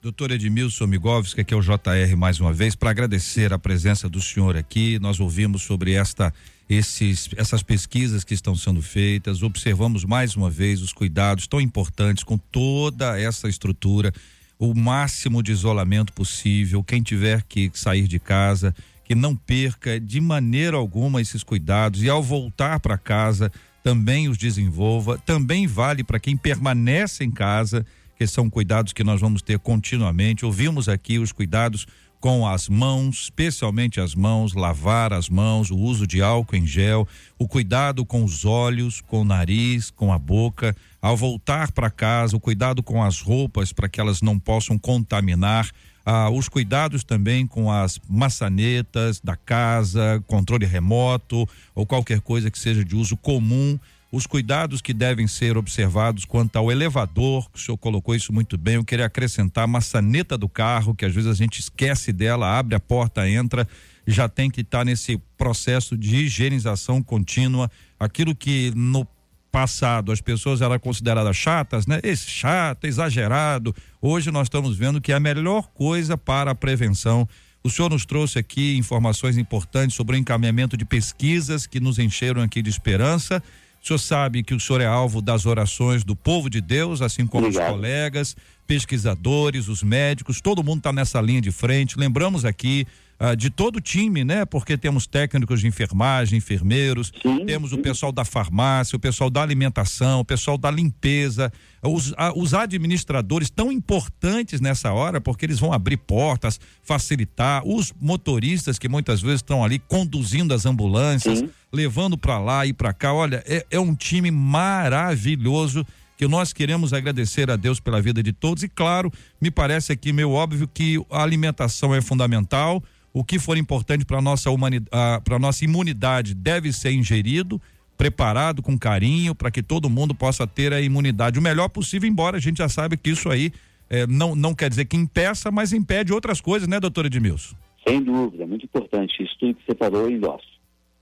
Doutor Edmilson Migovski, que é o JR mais uma vez, para agradecer a presença do senhor aqui. Nós ouvimos sobre esta, esses, essas pesquisas que estão sendo feitas, observamos mais uma vez os cuidados tão importantes com toda essa estrutura, o máximo de isolamento possível. Quem tiver que sair de casa, que não perca de maneira alguma esses cuidados e ao voltar para casa também os desenvolva. Também vale para quem permanece em casa que são cuidados que nós vamos ter continuamente. Ouvimos aqui os cuidados com as mãos, especialmente as mãos, lavar as mãos, o uso de álcool em gel, o cuidado com os olhos, com o nariz, com a boca. Ao voltar para casa, o cuidado com as roupas para que elas não possam contaminar ah, os cuidados também com as maçanetas da casa, controle remoto ou qualquer coisa que seja de uso comum os cuidados que devem ser observados quanto ao elevador, que o senhor colocou isso muito bem. Eu queria acrescentar a maçaneta do carro, que às vezes a gente esquece dela, abre a porta, entra, já tem que estar tá nesse processo de higienização contínua. Aquilo que no passado as pessoas eram consideradas chatas, né? Esse chato, exagerado. Hoje nós estamos vendo que é a melhor coisa para a prevenção. O senhor nos trouxe aqui informações importantes sobre o encaminhamento de pesquisas que nos encheram aqui de esperança o senhor sabe que o senhor é alvo das orações do povo de Deus, assim como Obrigado. os colegas, pesquisadores, os médicos, todo mundo está nessa linha de frente. Lembramos aqui ah, de todo o time, né? Porque temos técnicos de enfermagem, enfermeiros, sim, temos sim. o pessoal da farmácia, o pessoal da alimentação, o pessoal da limpeza, os, a, os administradores tão importantes nessa hora, porque eles vão abrir portas, facilitar, os motoristas que muitas vezes estão ali conduzindo as ambulâncias, sim. levando para lá e para cá. Olha, é, é um time maravilhoso que nós queremos agradecer a Deus pela vida de todos e claro, me parece aqui meio óbvio que a alimentação é fundamental, o que for importante para nossa humanidade, para nossa imunidade deve ser ingerido, preparado com carinho para que todo mundo possa ter a imunidade o melhor possível, embora a gente já saiba que isso aí é, não, não quer dizer que impeça, mas impede outras coisas, né, doutora Edmilson? Sem dúvida, muito importante. Isso tudo que você falou, eu endosso.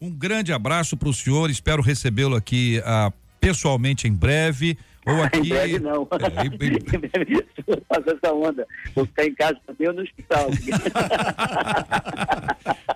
Um grande abraço para o senhor, espero recebê-lo aqui ah, pessoalmente em breve. Ou aqui. em breve não. É, em breve, essa onda. Vou ficar em casa também ou no hospital.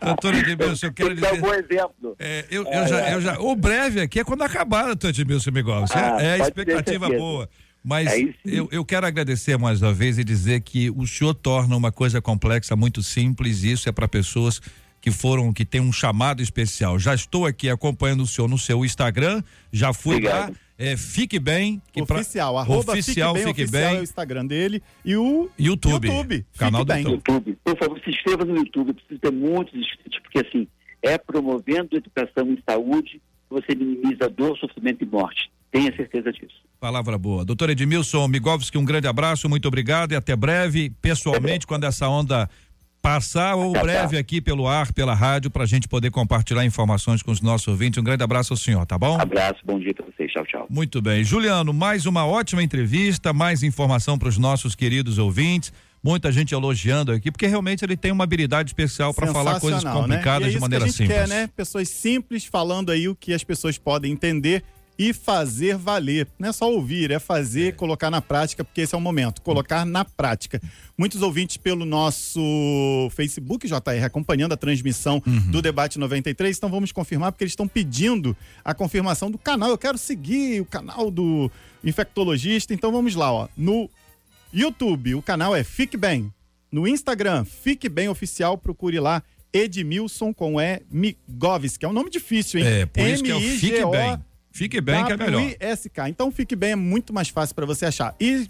doutor Edmilson, eu quero dizer. É um bom exemplo. É, eu, eu, já, eu já. O breve aqui é quando acabar, doutor Edmilson Miguel. Ah, é, é a expectativa boa. Mas é eu, eu quero agradecer mais uma vez e dizer que o senhor torna uma coisa complexa muito simples, e isso é para pessoas que foram, que tem um chamado especial. Já estou aqui acompanhando o senhor no seu Instagram, já fui Obrigado. lá é Fique Bem. Que oficial, pra... arroba oficial, Fique Bem. Fique oficial bem. é o Instagram dele. E o YouTube. YouTube canal do YouTube. YouTube. Por favor, se inscreva no YouTube. Precisa ter muitos inscritos, porque assim, é promovendo educação em saúde você minimiza dor, sofrimento e morte. Tenha certeza disso. Palavra boa. Doutor Edmilson Migovski, um grande abraço, muito obrigado e até breve. Pessoalmente, quando essa onda passar ou breve aqui pelo ar, pela rádio, para a gente poder compartilhar informações com os nossos ouvintes. Um grande abraço ao senhor, tá bom? Abraço, bom dia para vocês. Tchau, tchau. Muito bem. Juliano, mais uma ótima entrevista, mais informação para os nossos queridos ouvintes. Muita gente elogiando aqui, porque realmente ele tem uma habilidade especial para falar coisas complicadas né? é de maneira que a gente simples. Quer, né? Pessoas simples falando aí o que as pessoas podem entender e fazer valer. Não é só ouvir, é fazer, é. colocar na prática, porque esse é o momento, colocar na prática. Muitos ouvintes pelo nosso Facebook, JR, acompanhando a transmissão uhum. do Debate 93, então vamos confirmar, porque eles estão pedindo a confirmação do canal. Eu quero seguir o canal do infectologista, então vamos lá, ó. No YouTube, o canal é Fique Bem. No Instagram, Fique Bem Oficial, procure lá Edmilson com E Migovis, que é um nome difícil, hein? É, por isso que é o Fique Bem. Fique bem que é melhor. SK. Então fique bem é muito mais fácil para você achar. E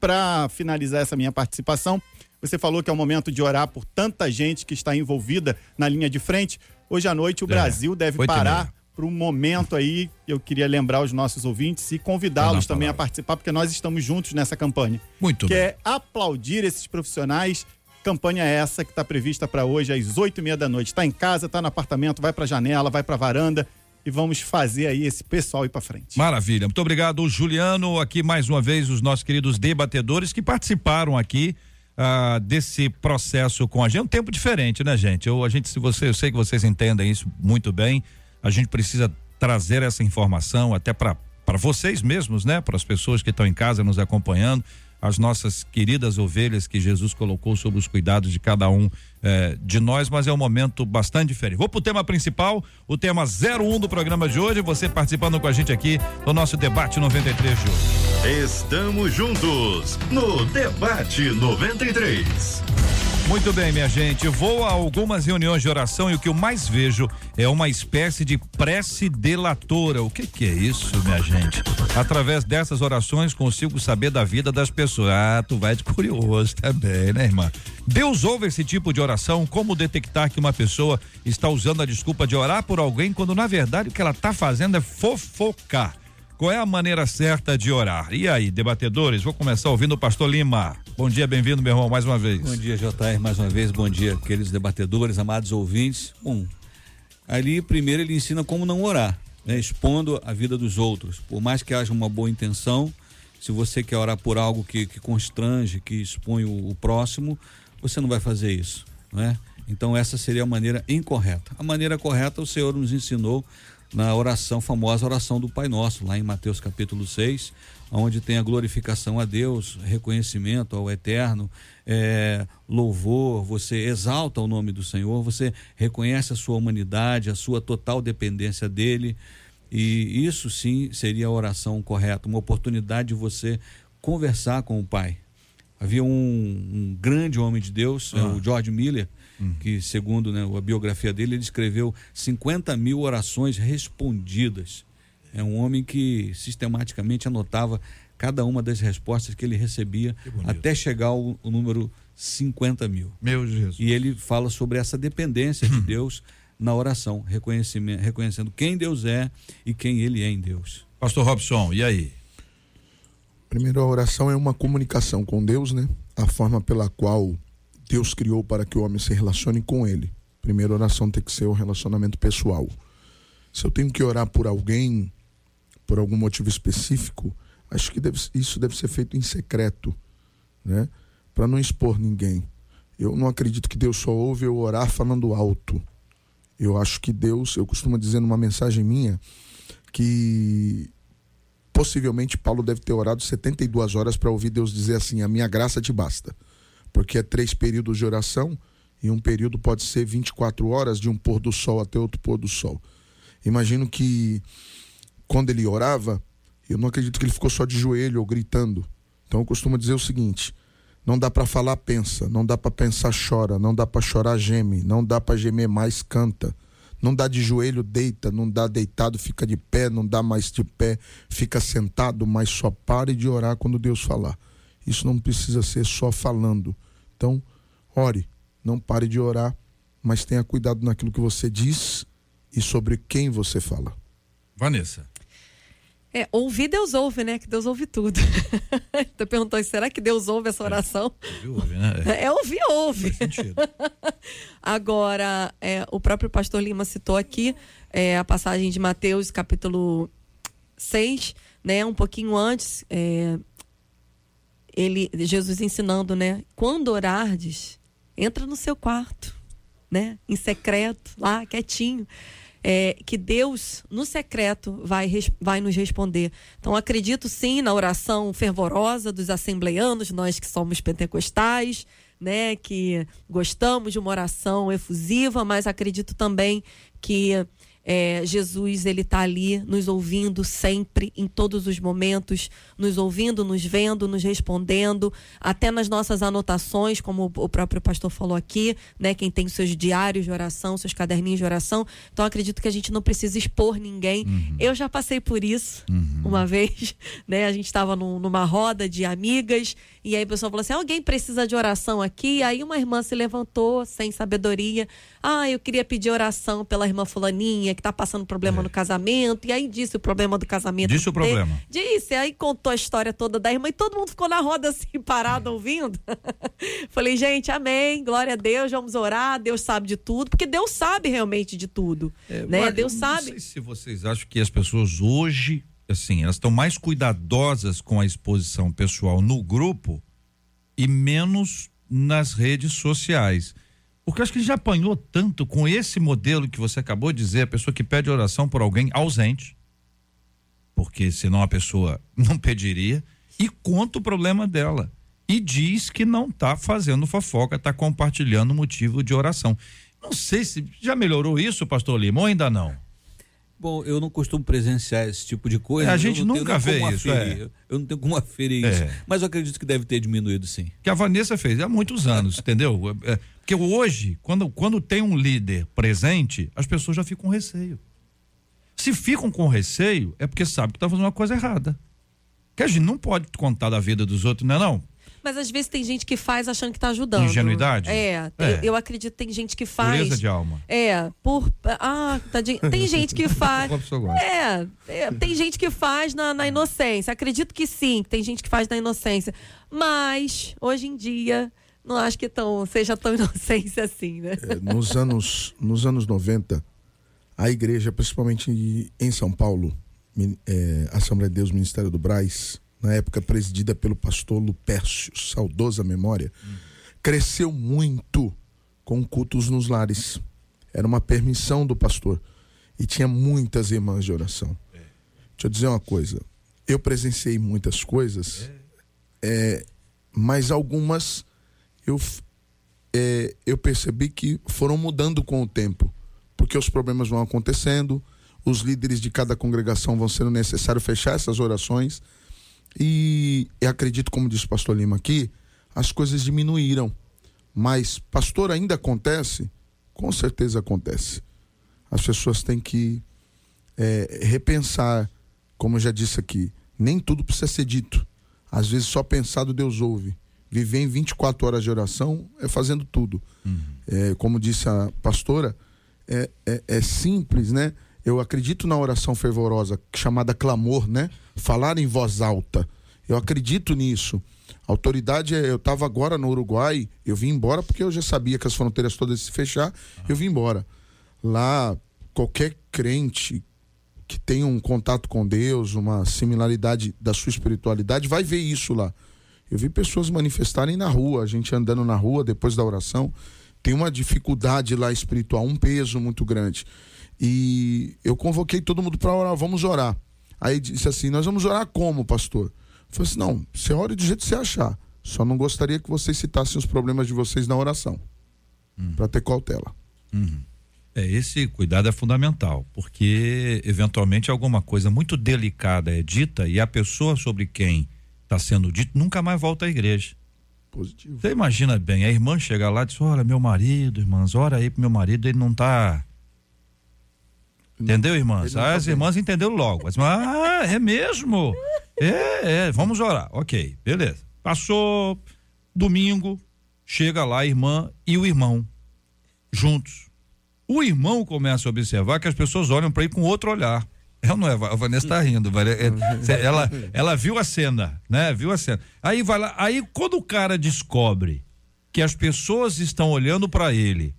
para finalizar essa minha participação, você falou que é o momento de orar por tanta gente que está envolvida na linha de frente. Hoje à noite o é, Brasil deve parar para um momento aí. Eu queria lembrar os nossos ouvintes e convidá-los também a participar, porque nós estamos juntos nessa campanha. Muito que bem. é aplaudir esses profissionais. Campanha essa que está prevista para hoje às oito e meia da noite. Está em casa, está no apartamento, vai para a janela, vai para a varanda e vamos fazer aí esse pessoal ir para frente. Maravilha. Muito obrigado, Juliano. Aqui mais uma vez os nossos queridos debatedores que participaram aqui uh, desse processo com a gente. É um tempo diferente, né, gente? Eu, a gente, se você, eu sei que vocês entendem isso muito bem. A gente precisa trazer essa informação até para para vocês mesmos, né? Para as pessoas que estão em casa nos acompanhando as nossas queridas ovelhas que Jesus colocou sob os cuidados de cada um eh, de nós, mas é um momento bastante diferente. Vou para o tema principal, o tema 01 do programa de hoje, você participando com a gente aqui no nosso debate 93 de hoje. Estamos juntos no debate 93. Muito bem, minha gente. Vou a algumas reuniões de oração e o que eu mais vejo é uma espécie de prece delatora. O que, que é isso, minha gente? Através dessas orações consigo saber da vida das pessoas. Ah, tu vai de curioso também, né, irmã? Deus ouve esse tipo de oração? Como detectar que uma pessoa está usando a desculpa de orar por alguém quando na verdade o que ela está fazendo é fofocar? Qual é a maneira certa de orar? E aí, debatedores? Vou começar ouvindo o pastor Lima. Bom dia, bem-vindo, meu irmão, mais uma vez. Bom dia, JR, mais uma vez. Bom dia, queridos debatedores, amados ouvintes. Bom, ali primeiro ele ensina como não orar, né? expondo a vida dos outros. Por mais que haja uma boa intenção, se você quer orar por algo que, que constrange, que expõe o, o próximo, você não vai fazer isso, não é? Então essa seria a maneira incorreta. A maneira correta o Senhor nos ensinou na oração famosa oração do Pai Nosso, lá em Mateus capítulo 6, onde tem a glorificação a Deus, reconhecimento ao Eterno, é, louvor, você exalta o nome do Senhor, você reconhece a sua humanidade, a sua total dependência dele. E isso sim seria a oração correta, uma oportunidade de você conversar com o Pai. Havia um, um grande homem de Deus, ah. o George Miller, hum. que, segundo né, a biografia dele, ele escreveu 50 mil orações respondidas. É um homem que sistematicamente anotava cada uma das respostas que ele recebia até chegar ao, ao, número 50 mil. Meu Jesus. E ele fala sobre essa dependência de Deus na oração, reconhecendo quem Deus é e quem ele é em Deus. Pastor Robson, e aí? Primeiro, a oração é uma comunicação com Deus, né? A forma pela qual Deus criou para que o homem se relacione com ele. Primeiro, a oração tem que ser o relacionamento pessoal. Se eu tenho que orar por alguém, por algum motivo específico, acho que deve, isso deve ser feito em secreto, né? Para não expor ninguém. Eu não acredito que Deus só ouve eu orar falando alto. Eu acho que Deus, eu costumo dizer numa mensagem minha, que possivelmente Paulo deve ter orado 72 horas para ouvir Deus dizer assim: A minha graça te basta. Porque é três períodos de oração e um período pode ser 24 horas de um pôr do sol até outro pôr do sol. Imagino que quando ele orava, eu não acredito que ele ficou só de joelho ou gritando. Então eu costumo dizer o seguinte: não dá para falar, pensa. Não dá para pensar, chora. Não dá para chorar, geme. Não dá para gemer mais, canta. Não dá de joelho, deita. Não dá deitado, fica de pé. Não dá mais de pé, fica sentado. Mas só pare de orar quando Deus falar. Isso não precisa ser só falando. Então, ore. Não pare de orar, mas tenha cuidado naquilo que você diz e sobre quem você fala. Vanessa. É, ouvir Deus ouve, né? Que Deus ouve tudo. tu perguntou, será que Deus ouve essa oração? É, ouvir, ouve, né? É, ouvir, ouve. Agora, é, o próprio pastor Lima citou aqui é, a passagem de Mateus, capítulo 6, né? Um pouquinho antes, é, ele, Jesus ensinando, né? Quando orardes, entra no seu quarto, né? Em secreto, lá, quietinho é, que Deus, no secreto, vai, vai nos responder. Então, acredito sim na oração fervorosa dos assembleianos, nós que somos pentecostais, né, que gostamos de uma oração efusiva, mas acredito também que é, Jesus ele está ali nos ouvindo sempre, em todos os momentos, nos ouvindo, nos vendo, nos respondendo, até nas nossas anotações, como o próprio pastor falou aqui, né? Quem tem seus diários de oração, seus caderninhos de oração. Então acredito que a gente não precisa expor ninguém. Uhum. Eu já passei por isso uhum. uma vez, né? A gente estava num, numa roda de amigas e aí a pessoa falou assim: alguém precisa de oração aqui? Aí uma irmã se levantou sem sabedoria. Ah, eu queria pedir oração pela irmã Fulaninha que está passando problema é. no casamento. E aí disse o problema do casamento. Disse o problema. Disse. Aí contou a história toda da irmã e todo mundo ficou na roda assim, parado, é. ouvindo. Falei, gente, amém, glória a Deus, vamos orar. Deus sabe de tudo, porque Deus sabe realmente de tudo. É, né? Deus sabe. Não sei se vocês acham que as pessoas hoje assim, elas estão mais cuidadosas com a exposição pessoal no grupo e menos nas redes sociais. Porque acho que já apanhou tanto com esse modelo que você acabou de dizer, a pessoa que pede oração por alguém ausente, porque senão a pessoa não pediria, e conta o problema dela. E diz que não está fazendo fofoca, está compartilhando motivo de oração. Não sei se já melhorou isso, pastor Lima, ou ainda não? Bom, eu não costumo presenciar esse tipo de coisa. É, a gente nunca vê isso. É. Eu não tenho como aferir é. isso. Mas eu acredito que deve ter diminuído sim. Que a Vanessa fez há muitos anos, entendeu? Porque hoje, quando, quando tem um líder presente, as pessoas já ficam com receio. Se ficam com receio, é porque sabe que está fazendo uma coisa errada. Que a gente não pode contar da vida dos outros, não é não? Mas às vezes tem gente que faz achando que tá ajudando. Ingenuidade? É, É. Eu, acredito que tem gente que faz. Pureza de alma. É, por. Ah, tadinho. Tem gente que faz. É, é, tem gente que faz na, na inocência. Acredito que sim, que tem gente que faz na inocência. Mas, hoje em dia, não acho que tão, seja tão inocência assim, né? É, nos anos nos anos 90 a igreja principalmente em São Paulo é, Assembleia de Deus Ministério do Braz na época presidida pelo pastor Lupércio saudosa memória cresceu muito com cultos nos lares. Era uma permissão do pastor. E tinha muitas irmãs de oração. Deixa eu dizer uma coisa. Eu presenciei muitas coisas é, mas algumas eu é, eu percebi que foram mudando com o tempo, porque os problemas vão acontecendo, os líderes de cada congregação vão sendo necessário fechar essas orações e acredito, como disse o pastor Lima aqui, as coisas diminuíram. Mas, pastor, ainda acontece? Com certeza acontece. As pessoas têm que é, repensar, como eu já disse aqui, nem tudo precisa ser dito. Às vezes só pensado Deus ouve. Viver em 24 horas de oração é fazendo tudo. É, como disse a pastora, é, é, é simples, né? Eu acredito na oração fervorosa, chamada clamor, né? Falar em voz alta. Eu acredito nisso. A autoridade, é- eu estava agora no Uruguai, eu vim embora porque eu já sabia que as fronteiras todas se fechar, eu vim embora. Lá, qualquer crente que tenha um contato com Deus, uma similaridade da sua espiritualidade, vai ver isso lá. Eu vi pessoas manifestarem na rua, a gente andando na rua depois da oração, tem uma dificuldade lá espiritual, um peso muito grande. E eu convoquei todo mundo para orar, vamos orar. Aí disse assim: Nós vamos orar como, pastor? Eu falei assim: Não, você ora do jeito que você achar. Só não gostaria que vocês citassem os problemas de vocês na oração. Para ter cautela. É, esse cuidado é fundamental, porque eventualmente alguma coisa muito delicada é dita e a pessoa sobre quem está sendo dito nunca mais volta à igreja. Positivo. Você imagina bem, a irmã chega lá e diz: Olha, meu marido, irmãs, ora aí pro meu marido, ele não tá. Entendeu, irmãs? Tá As irmãs entenderam logo. As irmãs, ah, é mesmo? É, é, vamos orar. Ok, beleza. Passou domingo, chega lá a irmã e o irmão, juntos. O irmão começa a observar que as pessoas olham para ele com outro olhar. Ela não é, a Vanessa tá rindo, vai- é- ela, ela viu a cena, né? Viu a cena. Aí vai lá, aí quando o cara descobre que as pessoas estão olhando para ele,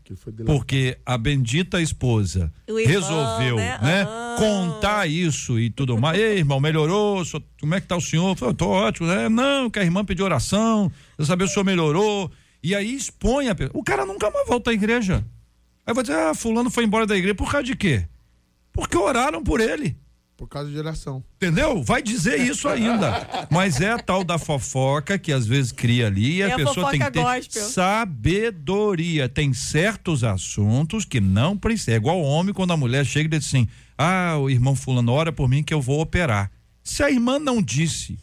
porque a bendita esposa irmão, resolveu, né? né, Ah. contar isso e tudo mais. Ei, irmão, melhorou? Como é que tá o senhor? Eu tô ótimo, né? Não, que a irmã pediu oração, eu saber se o senhor melhorou. E aí expõe a pessoa. O cara nunca mais volta à igreja. Aí vai dizer, ah, fulano foi embora da igreja. Por causa de quê? Porque oraram por ele. Por causa de oração. Entendeu? Vai dizer isso ainda. Mas é a tal da fofoca que às vezes cria ali e É a a pessoa tem que ter gospel. sabedoria. Tem certos assuntos que não precisa. É igual homem quando a mulher chega e diz assim: Ah, o irmão fulano ora por mim que eu vou operar. Se a irmã não disse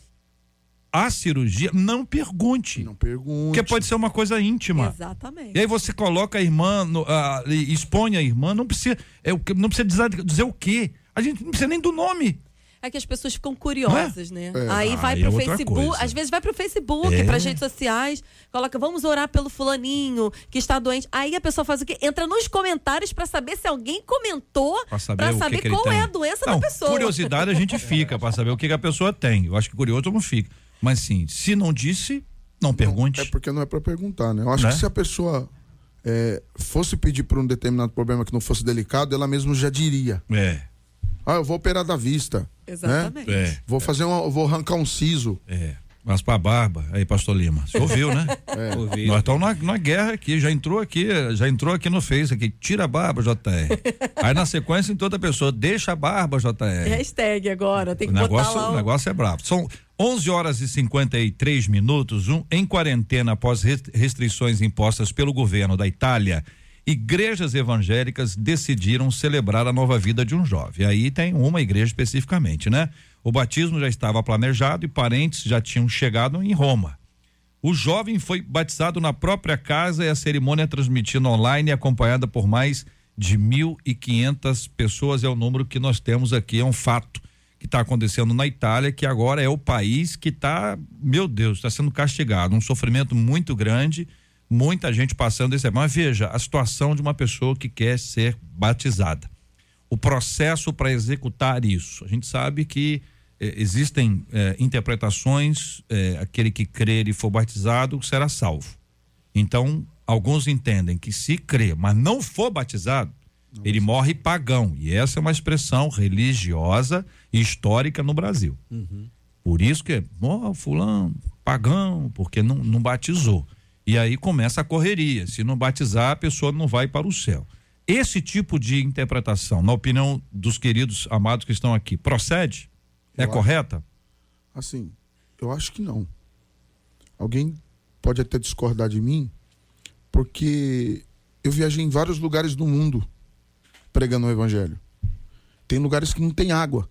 a cirurgia, não pergunte. Não pergunte. Porque pode ser uma coisa íntima. Exatamente. E aí você coloca a irmã, no, e expõe a irmã, não precisa, é, o que- não precisa dizer, dizer o quê. A gente não precisa nem do nome. É que as pessoas ficam curiosas, né? É. Aí vai Ah, pro é Facebook, às vezes vai pro Facebook, É. pras redes sociais, coloca, vamos orar pelo fulaninho que está doente. Aí a pessoa faz o quê? Entra nos comentários pra saber se alguém comentou, Pra saber, pra que saber que ele qual tem. é a doença não, da pessoa. Curiosidade a gente fica pra saber o que, que a pessoa tem. Eu acho que curioso não fica. Mas sim, se não disse, não pergunte. É porque não é para perguntar, né? Eu acho Né? que se a pessoa é, fosse pedir por um determinado problema que não fosse delicado, ela mesmo já diria. É, Ah, eu vou operar da vista. Exatamente. Né? é, Vou fazer uma, vou arrancar um siso. é. Mas pra barba, aí, pastor Lima, você ouviu, né? Ouvi. Nós estamos na, na guerra aqui, já entrou aqui, já entrou aqui no Face aqui, tira a barba, JR. Aí na sequência, em toda pessoa, deixa a barba, JR. Hashtag agora, tem O que negócio, botar lá o o... negócio é brabo. São 11 horas e 53 minutos, um, em quarentena após res- restrições impostas pelo governo da Itália. Igrejas evangélicas decidiram celebrar a nova vida de um jovem. Aí tem uma igreja especificamente, né? O batismo já estava planejado e parentes já tinham chegado em Roma. O jovem foi batizado na própria casa e a cerimônia é transmitida online e acompanhada por mais de 1.500 pessoas. É o número que nós temos aqui, é um fato que está acontecendo na Itália, que agora é o país que está, meu Deus, está sendo castigado, um sofrimento muito grande, muita gente passando esse. Mas veja a situação de uma pessoa que quer ser batizada. O processo para executar isso. A gente sabe que eh, existem eh, interpretações, eh, aquele que crer e for batizado será salvo. Então, alguns entendem que se crer, mas não for batizado, ele morre pagão. E essa é uma expressão religiosa e histórica no Brasil. Por isso que, ó, fulano, pagão, porque não, não batizou. E aí começa a correria. Se não batizar, a pessoa não vai para o céu. Esse tipo de interpretação, na opinião dos queridos amados que estão aqui, procede? É Eu acho. correta? Assim, eu acho que não. Alguém pode até discordar de mim, porque eu viajei em vários lugares do mundo pregando o evangelho. Tem lugares que não tem água.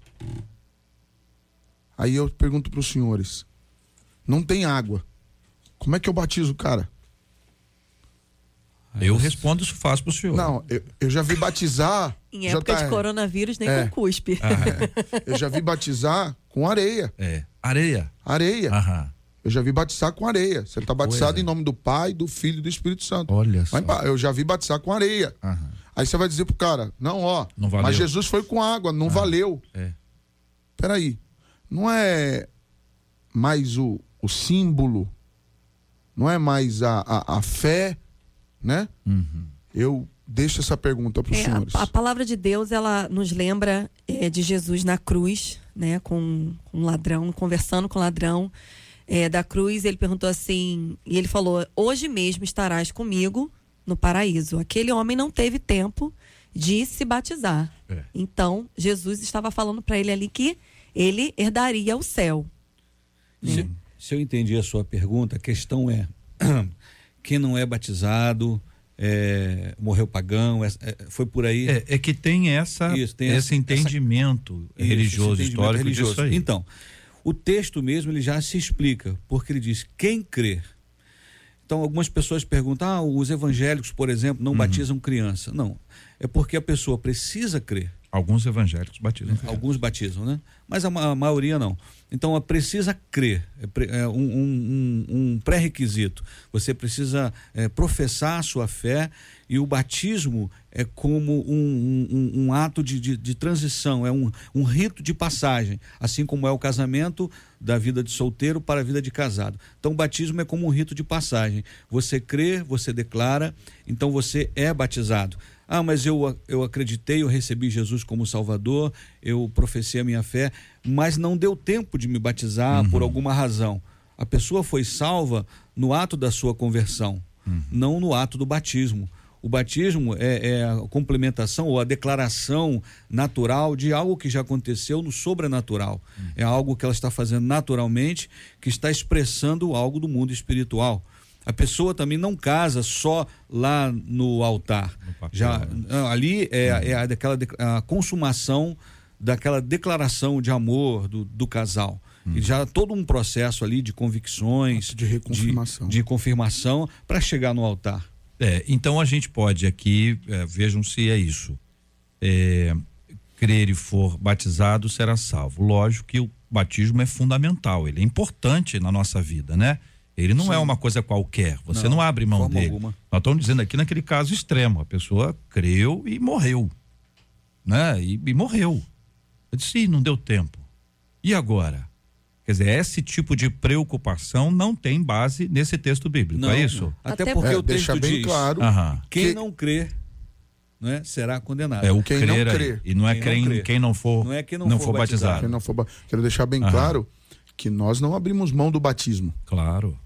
Aí eu pergunto para os senhores: não tem água. Como é que eu batizo o cara? Eu respondo isso fácil pro senhor. Não, eu, eu já vi batizar. Em época de JR, coronavírus, nem É. com cuspe. Eu já vi batizar com areia. É. Areia. Areia. Aham. Eu já vi batizar com areia. Você está batizado coisa. em nome do Pai, do Filho e do Espírito Santo. Olha só. Eu já vi batizar com areia. Aham. Aí você vai dizer pro cara, não, ó, Não valeu. Ah. mas Jesus foi com água, não valeu. É. Peraí, não é mais o, o símbolo, não é mais a, a, a fé, né? Uhum. Eu deixo essa pergunta para os É, senhores. a, a palavra de Deus, ela nos lembra é, de Jesus na cruz, né, com com um ladrão, conversando com o ladrão é, da cruz. Ele perguntou assim, e ele falou: Hoje mesmo estarás comigo no paraíso. Aquele homem não teve tempo de se batizar. É. Então, Jesus estava falando para ele ali que ele herdaria o céu. Se, se eu entendi a sua pergunta, a questão é: quem não é batizado, é, morreu pagão, é- é- foi por aí. É, é que tem essa Isso, tem esse essa- entendimento Isso, religioso, esse entendimento histórico religioso. disso aí. Então, o texto mesmo ele já se explica, porque ele diz: quem crer. Então, algumas pessoas perguntam: ah, os evangélicos, por exemplo, Uhum. não batizam criança. Não. É porque a pessoa precisa crer. Alguns evangélicos batizam. Alguns batizam, né? Mas a, a maioria não. Então, ela precisa crer. É, é um, um- um- um pré-requisito. Você precisa é, professar a sua fé e o batismo é como um, um- um ato de, de- de transição, é um, um rito de passagem, assim como é o casamento da vida de solteiro para a vida de casado. Então, o batismo é como um rito de passagem. Você crê, você declara, então você é batizado. Ah, mas eu, eu acreditei, eu recebi Jesus como Salvador, eu professei a minha fé, mas não deu tempo de me batizar por alguma razão. A pessoa foi salva no ato da sua conversão, não no ato do batismo. O batismo é, é a complementação ou a declaração natural de algo que já aconteceu no sobrenatural. É algo que ela está fazendo naturalmente, que está expressando algo do mundo espiritual. A pessoa também não casa só lá no altar. papel, Já né? ali é, é a, daquela, de- a consumação daquela declaração de amor do, do casal. E já todo um processo ali de convicções, de reconfirmação. de, de confirmação para chegar no altar. É, então a gente pode aqui, é, vejam se é isso. É, crer e for batizado será salvo. Lógico que o batismo é fundamental, ele é importante na nossa vida, né? Ele não é uma coisa qualquer, você não, Não, abre mão dele. alguma. Nós estamos dizendo aqui naquele caso extremo, a pessoa creu e morreu, né? E, e morreu. Eu disse, "Ih, não deu tempo. E agora? Quer dizer, esse tipo de preocupação não tem base nesse texto bíblico, é isso? Até, Até porque É, o texto bem diz, claro. Aham. quem que- não crê né, será condenado. É o Quem crer não crer. E não é Quem quem, não quem, crer. não for, Não é quem não for batizado. Quem não for Quero deixar bem Aham. claro que nós não abrimos mão do batismo. Claro.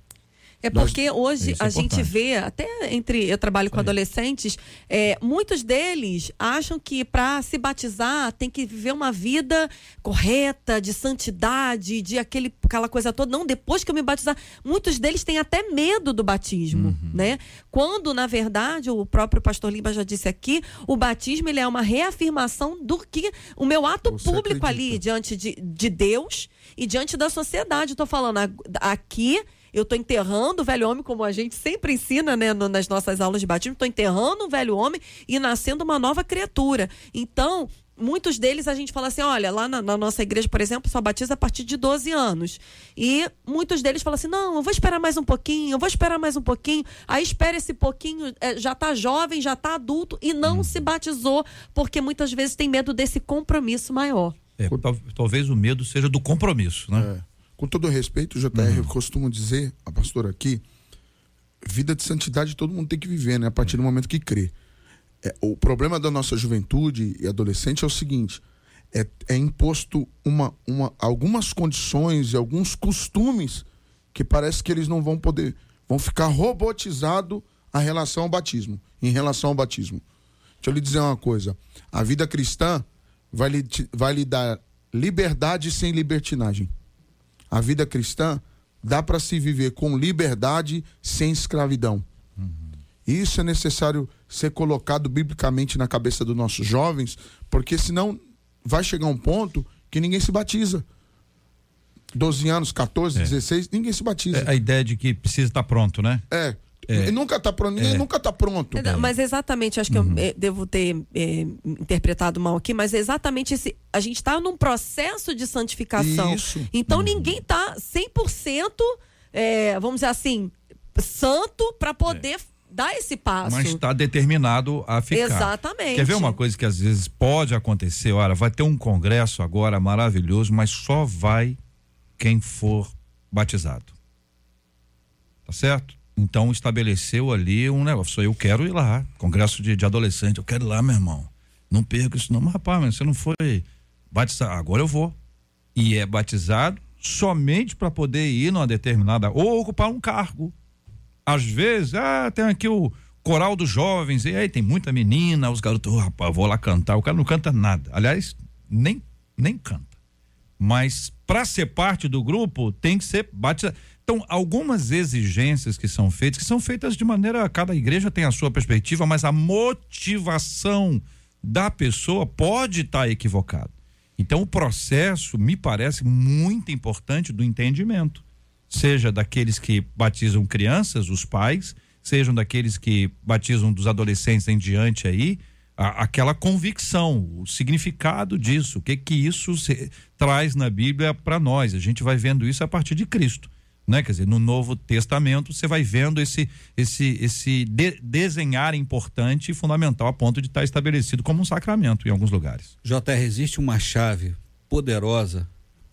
É Nós- porque hoje Isso é a gente vê, até entre. Eu trabalho com adolescentes, é, muitos deles acham que para se batizar tem que viver uma vida correta, de santidade, de aquele, aquela coisa toda. Não, depois que eu me batizar. Muitos deles têm até medo do batismo, Uhum. né? Quando, na verdade, o próprio pastor Lima já disse aqui, o batismo ele é uma reafirmação do que o meu ato Você público acredita. ali diante de, de Deus e diante da sociedade. Estou falando aqui. Eu estou enterrando o velho homem, como a gente sempre ensina né, no- nas nossas aulas de batismo. Estou enterrando o velho homem e nascendo uma nova criatura. Então, muitos deles a gente fala assim: olha, lá na, na, nossa igreja, por exemplo, só batiza a partir de 12 anos. E muitos deles falam assim: não, eu vou esperar mais um pouquinho, eu vou esperar mais um pouquinho. Aí espera esse pouquinho, é, já tá jovem, já tá adulto e não se batizou, porque muitas vezes tem medo desse compromisso maior. É, talvez o medo seja do compromisso, né? É. Com todo respeito, JR, uhum. eu costumo dizer, a pastora aqui, vida de santidade todo mundo tem que viver, né? A partir do momento que crê. É, o problema da nossa juventude e adolescente é o seguinte: é, é imposto uma, uma, algumas condições e alguns costumes que parece que eles não vão poder, vão ficar robotizado a relação ao batismo, em relação ao batismo. Deixa eu lhe dizer uma coisa: a vida cristã vai lhe, vai lhe dar liberdade sem libertinagem. A vida cristã dá para se viver com liberdade sem escravidão. Uhum. Isso é necessário ser colocado biblicamente na cabeça dos nossos jovens, porque senão vai chegar um ponto que ninguém se batiza. 12 anos, 14, é. 16, ninguém se batiza. É a ideia de que precisa estar pronto, né? É. É. Nunca está pronto, é. nunca está pronto. Mas exatamente, acho que uhum. eu eh, devo ter é, interpretado mal aqui, mas exatamente esse. A gente está num processo de santificação. Isso. Então uhum. ninguém está 100%, é, vamos dizer assim, santo para poder dar esse passo. Mas está determinado a ficar. Exatamente. Quer ver uma coisa que às vezes pode acontecer? Olha, vai ter um congresso agora maravilhoso, mas só vai quem for batizado. Tá certo? Então estabeleceu ali um negócio. Eu quero ir lá, congresso de, de adolescente, eu quero ir lá, meu irmão. Não perca isso, não. Mas, rapaz, mas você não foi batizado. Agora eu vou. E é batizado somente para poder ir numa determinada. ou ocupar um cargo às vezes, ah, tem aqui o coral dos jovens, e aí tem muita menina, os garotos, oh, rapaz, vou lá cantar. O cara não canta nada. Aliás, nem, nem canta. Mas para ser parte do grupo, tem que ser batizado. Então, algumas exigências que são feitas, que são feitas de maneira. Cada igreja tem a sua perspectiva, mas a motivação da pessoa pode estar tá equivocada. Então, o processo me parece muito importante do entendimento seja daqueles que batizam crianças, os pais, sejam daqueles que batizam dos adolescentes em diante aí, a, aquela convicção, o significado disso, o que que isso se, traz na Bíblia para nós. A gente vai vendo isso a partir de Cristo. Né? Quer dizer, no Novo Testamento você vai vendo esse esse esse de, desenhar importante e fundamental a ponto de estar estabelecido como um sacramento em alguns lugares. JR, existe uma chave poderosa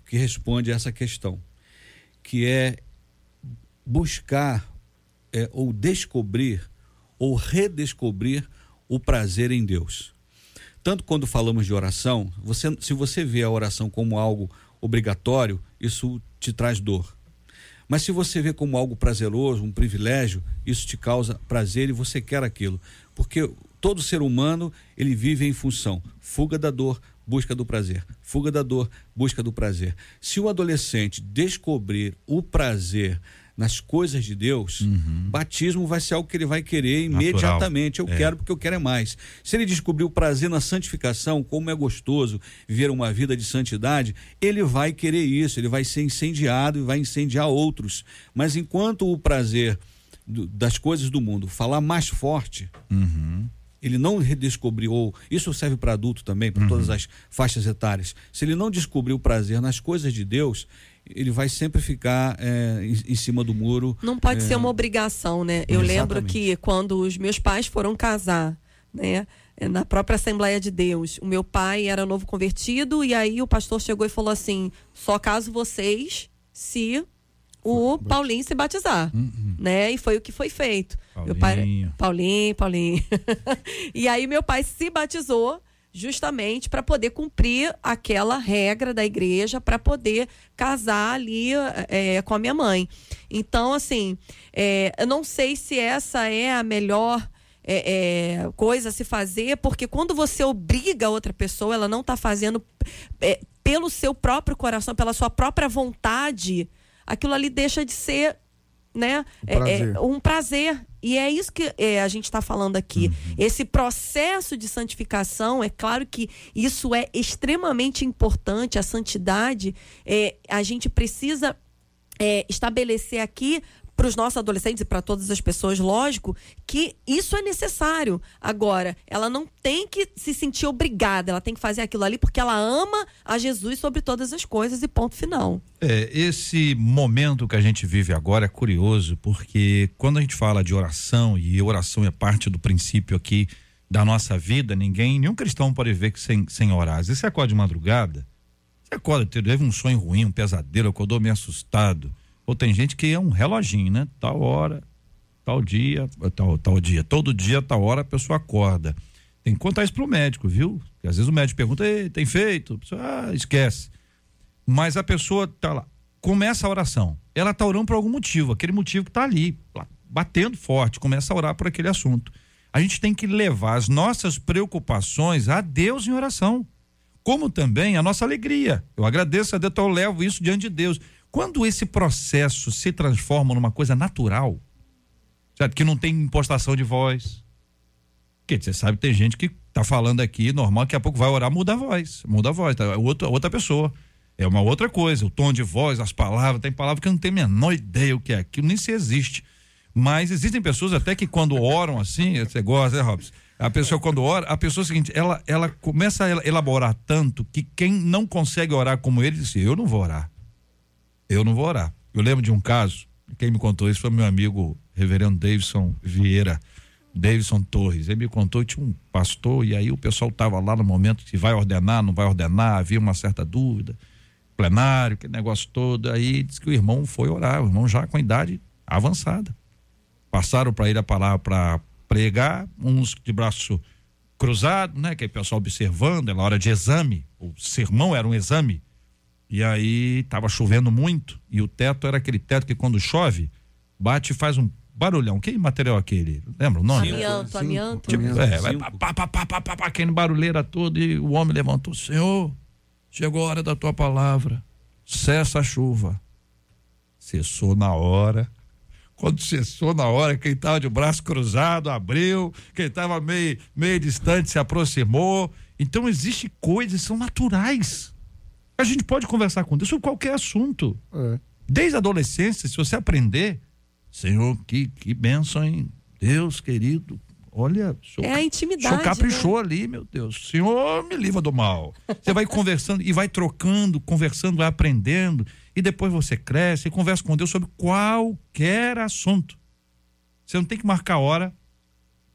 que responde a essa questão que é buscar é, ou descobrir ou redescobrir o prazer em Deus. Tanto quando falamos de oração, você, se você vê a oração como algo obrigatório, isso te traz dor. Mas se você vê como algo prazeroso, um privilégio, isso te causa prazer e você quer aquilo. Porque todo ser humano, ele vive em função fuga da dor, busca do prazer. Fuga da dor, busca do prazer. Se o adolescente descobrir o prazer nas coisas de Deus, uhum. batismo vai ser algo que ele vai querer imediatamente. Natural. Eu é. quero porque eu quero é mais. Se ele descobrir o prazer na santificação, como é gostoso viver uma vida de santidade, ele vai querer isso, ele vai ser incendiado e vai incendiar outros. Mas enquanto o prazer do, das coisas do mundo falar mais forte, uhum ele não redescobriu, isso serve para adulto também, para uhum. todas as faixas etárias. Se ele não descobriu o prazer nas coisas de Deus, ele vai sempre ficar é, em, em, cima do muro. Não pode é... ser uma obrigação, né? Eu Exatamente. lembro que quando os meus pais foram casar, né? É, na própria Assembleia de Deus, o meu pai era novo convertido e aí o pastor chegou e falou assim: só caso vocês se o Paulinho se batizar, uhum. né? E foi o que foi feito. Paulinho. Meu pai, Paulinho, Paulinho. e aí meu pai se batizou justamente para poder cumprir aquela regra da igreja para poder casar ali é, com a minha mãe. Então, assim, é, eu não sei se essa é a melhor é, é, coisa a se fazer, porque quando você obriga outra pessoa, ela não está fazendo é, pelo seu próprio coração, pela sua própria vontade aquilo ali deixa de ser né, um prazer. É, é, um prazer. E é isso que é, a gente está falando aqui. Uhum. Esse processo de santificação, é claro que isso é extremamente importante, a santidade, é, a gente precisa é, estabelecer aqui para os nossos adolescentes e para todas as pessoas, lógico, que isso é necessário. Agora, ela não tem que se sentir obrigada, ela tem que fazer aquilo ali porque ela ama a Jesus sobre todas as coisas e ponto final. É, esse momento que a gente vive agora é curioso, porque quando a gente fala de oração, e oração é parte do princípio aqui da nossa vida, ninguém, nenhum cristão pode viver sem, sem orar. Às vezes você acorda de madrugada, você acorda, teve um sonho ruim, um pesadelo, acordou meio assustado tem gente que é um reloginho, né? Tal hora, tal dia, tal, tal dia. Todo dia, tal hora a pessoa acorda. Tem que contar isso pro médico, viu? Porque às vezes o médico pergunta, tem feito? Pessoa, ah, esquece. Mas a pessoa tá lá, começa a oração. Ela tá orando por algum motivo, aquele motivo que tá ali, batendo forte, começa a orar por aquele assunto. A gente tem que levar as nossas preocupações a Deus em oração. Como também a nossa alegria. Eu agradeço a Deus, então eu levo isso diante de Deus. Quando esse processo se transforma numa coisa natural, certo? que não tem impostação de voz, porque você sabe tem gente que tá falando aqui, normal, daqui a pouco vai orar, muda a voz, muda a voz, tá? É outra, outra pessoa. É uma outra coisa, o tom de voz, as palavras, tem palavra que eu não tenho a menor ideia o que é aquilo, nem se existe. Mas existem pessoas até que quando oram assim, você gosta, né, Robson? A pessoa quando ora, a pessoa é seguinte, ela, ela começa a elaborar tanto que quem não consegue orar como ele, diz, eu não vou orar eu não vou orar. Eu lembro de um caso, quem me contou isso foi meu amigo reverendo Davidson Vieira, Davidson Torres. Ele me contou que tinha um pastor e aí o pessoal estava lá no momento que vai ordenar, não vai ordenar, havia uma certa dúvida, plenário, aquele negócio todo. Aí disse que o irmão foi orar, o irmão já com idade avançada. Passaram para ele a palavra para pregar, uns de braço cruzado, né? Que é o pessoal observando, era hora de exame. O sermão era um exame e aí estava chovendo muito e o teto era aquele teto que quando chove bate e faz um barulhão. Que material é aquele? Lembra o nome? Amianto, amianto. Tipo, é, vai pá, pá, pá, pá, pá, pá, aquele barulheira todo e o homem levantou: Senhor, chegou a hora da tua palavra, cessa a chuva. Cessou na hora. Quando cessou na hora, quem estava de braço cruzado abriu, quem estava meio, meio distante se aproximou. Então, existem coisas são naturais a gente pode conversar com Deus sobre qualquer assunto. É. Desde a adolescência, se você aprender, Senhor, que, que bênção, hein? Deus querido, olha, senhor, é a intimidade. O senhor caprichou né? ali, meu Deus. Senhor, me livra do mal. Você vai conversando e vai trocando, conversando, vai aprendendo. E depois você cresce e conversa com Deus sobre qualquer assunto. Você não tem que marcar hora.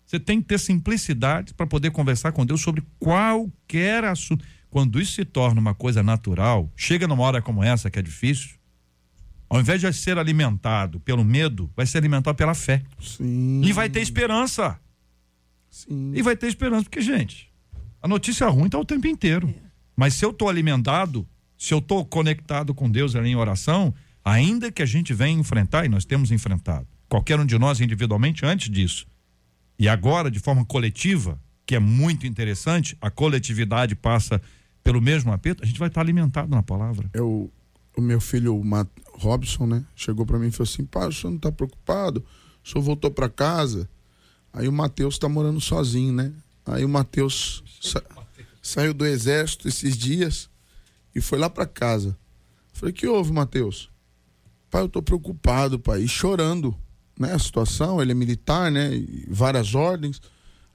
Você tem que ter simplicidade para poder conversar com Deus sobre qualquer assunto. Quando isso se torna uma coisa natural, chega numa hora como essa que é difícil, ao invés de ser alimentado pelo medo, vai ser alimentado pela fé. Sim. E vai ter esperança. Sim. E vai ter esperança, porque, gente, a notícia ruim está o tempo inteiro. É. Mas se eu estou alimentado, se eu estou conectado com Deus ali em oração, ainda que a gente venha enfrentar, e nós temos enfrentado, qualquer um de nós individualmente antes disso, e agora de forma coletiva, que é muito interessante, a coletividade passa pelo mesmo aperto, a gente vai estar alimentado na palavra. Eu, o meu filho, o Matt Robson, né, chegou para mim e falou assim: pai, o senhor não está preocupado? O senhor voltou para casa? Aí o Matheus está morando sozinho, né? Aí o Matheus sa saiu do exército esses dias e foi lá para casa. falei: que houve, Matheus? Pai, eu tô preocupado, pai, e chorando, né? A situação, ele é militar, né? E várias ordens.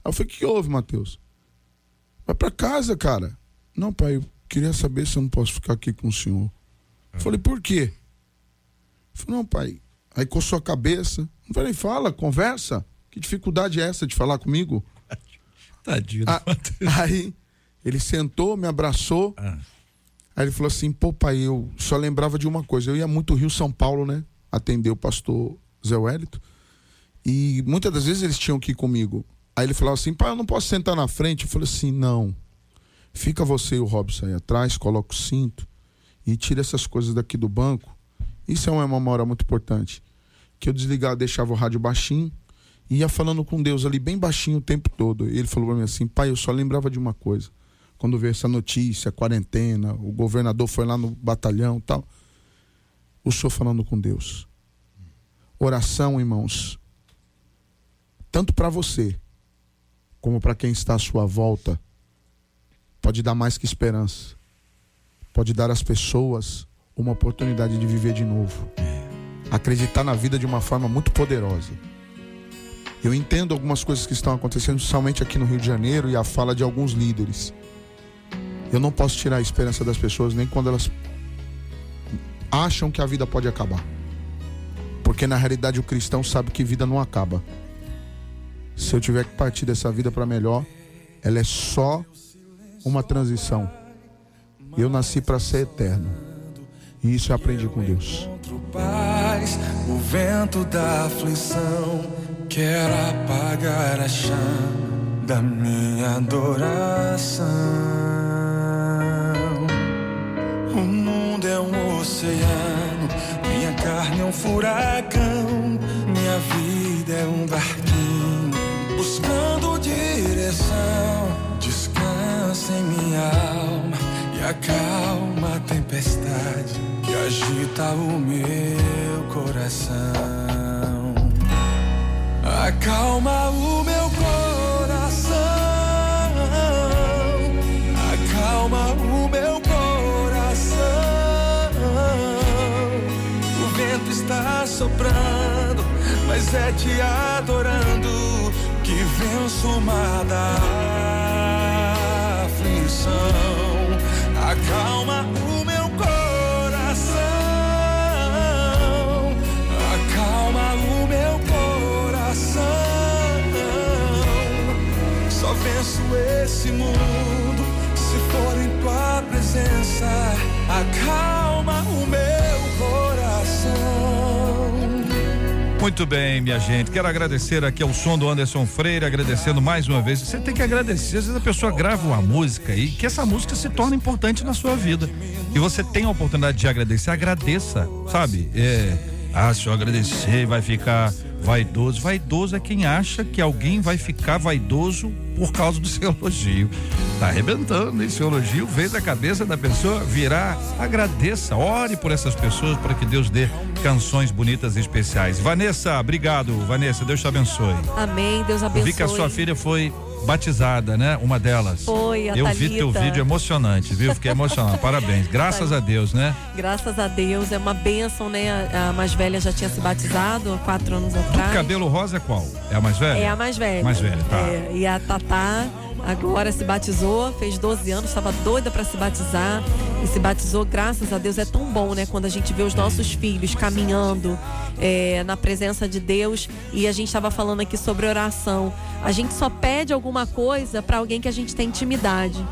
Aí eu falei: que houve, Matheus? Vai para casa, cara. Não, pai, eu queria saber se eu não posso ficar aqui com o senhor. Eu falei, por quê? Falou, não, pai. Aí coçou a cabeça. Eu falei, fala, conversa. Que dificuldade é essa de falar comigo? Tadinho. Ah, aí ele sentou, me abraçou. Ah. Aí ele falou assim: pô, pai, eu só lembrava de uma coisa. Eu ia muito Rio São Paulo, né? Atender o pastor Zé Wellington. E muitas das vezes eles tinham que ir comigo. Aí ele falava assim: pai, eu não posso sentar na frente. Eu falei assim: não. Fica você e o Robson aí atrás, coloca o cinto e tira essas coisas daqui do banco. Isso é uma memória muito importante. Que eu desligava, deixava o rádio baixinho e ia falando com Deus ali bem baixinho o tempo todo. Ele falou para mim assim: pai, eu só lembrava de uma coisa. Quando veio essa notícia, quarentena, o governador foi lá no batalhão tal. O senhor falando com Deus. Oração, irmãos, tanto para você, como para quem está à sua volta pode dar mais que esperança. Pode dar às pessoas uma oportunidade de viver de novo. acreditar na vida de uma forma muito poderosa. Eu entendo algumas coisas que estão acontecendo, principalmente aqui no Rio de Janeiro, e a fala de alguns líderes. Eu não posso tirar a esperança das pessoas nem quando elas acham que a vida pode acabar. Porque na realidade o cristão sabe que vida não acaba. Se eu tiver que partir dessa vida para melhor, ela é só uma transição. Eu nasci para ser eterno. E isso eu aprendi com Deus. Paz, o vento da aflição quer apagar a chama da minha adoração. O mundo é um oceano, minha carne é um furacão, Descansa em minha alma e acalma a tempestade que agita o meu coração. Acalma o meu coração. Acalma o meu coração. O vento está soprando, mas é te adorando que venço da Acalma o meu coração. Acalma o meu coração. Só venço esse mundo Muito bem, minha gente. Quero agradecer aqui ao som do Anderson Freire, agradecendo mais uma vez. Você tem que agradecer. Às vezes a pessoa grava uma música e que essa música se torna importante na sua vida. E você tem a oportunidade de agradecer, agradeça, sabe? É, ah, se eu agradecer, vai ficar vaidoso. Vaidoso é quem acha que alguém vai ficar vaidoso por causa do seu elogio. Tá arrebentando esse elogio, fez a cabeça da pessoa virar. Agradeça, ore por essas pessoas para que Deus dê canções bonitas e especiais. Vanessa, obrigado. Vanessa, Deus te abençoe. Amém, Deus Eu abençoe. vi que a sua filha foi batizada, né? Uma delas. Foi, a Eu vi Thalita. teu vídeo emocionante, viu? Fiquei emocionado. Parabéns. Graças a Deus, né? Graças a Deus, é uma bênção, né? A, a mais velha já tinha se batizado há quatro anos atrás. Cabelo rosa é qual? É a mais velha? É a mais velha. Mais velha, tá. É, e a Tatá agora se batizou, fez 12 anos, estava doida para se batizar e se batizou. Graças a Deus é tão bom, né? Quando a gente vê os nossos filhos caminhando é, na presença de Deus e a gente estava falando aqui sobre oração. A gente só pede alguma coisa para alguém que a gente tem intimidade.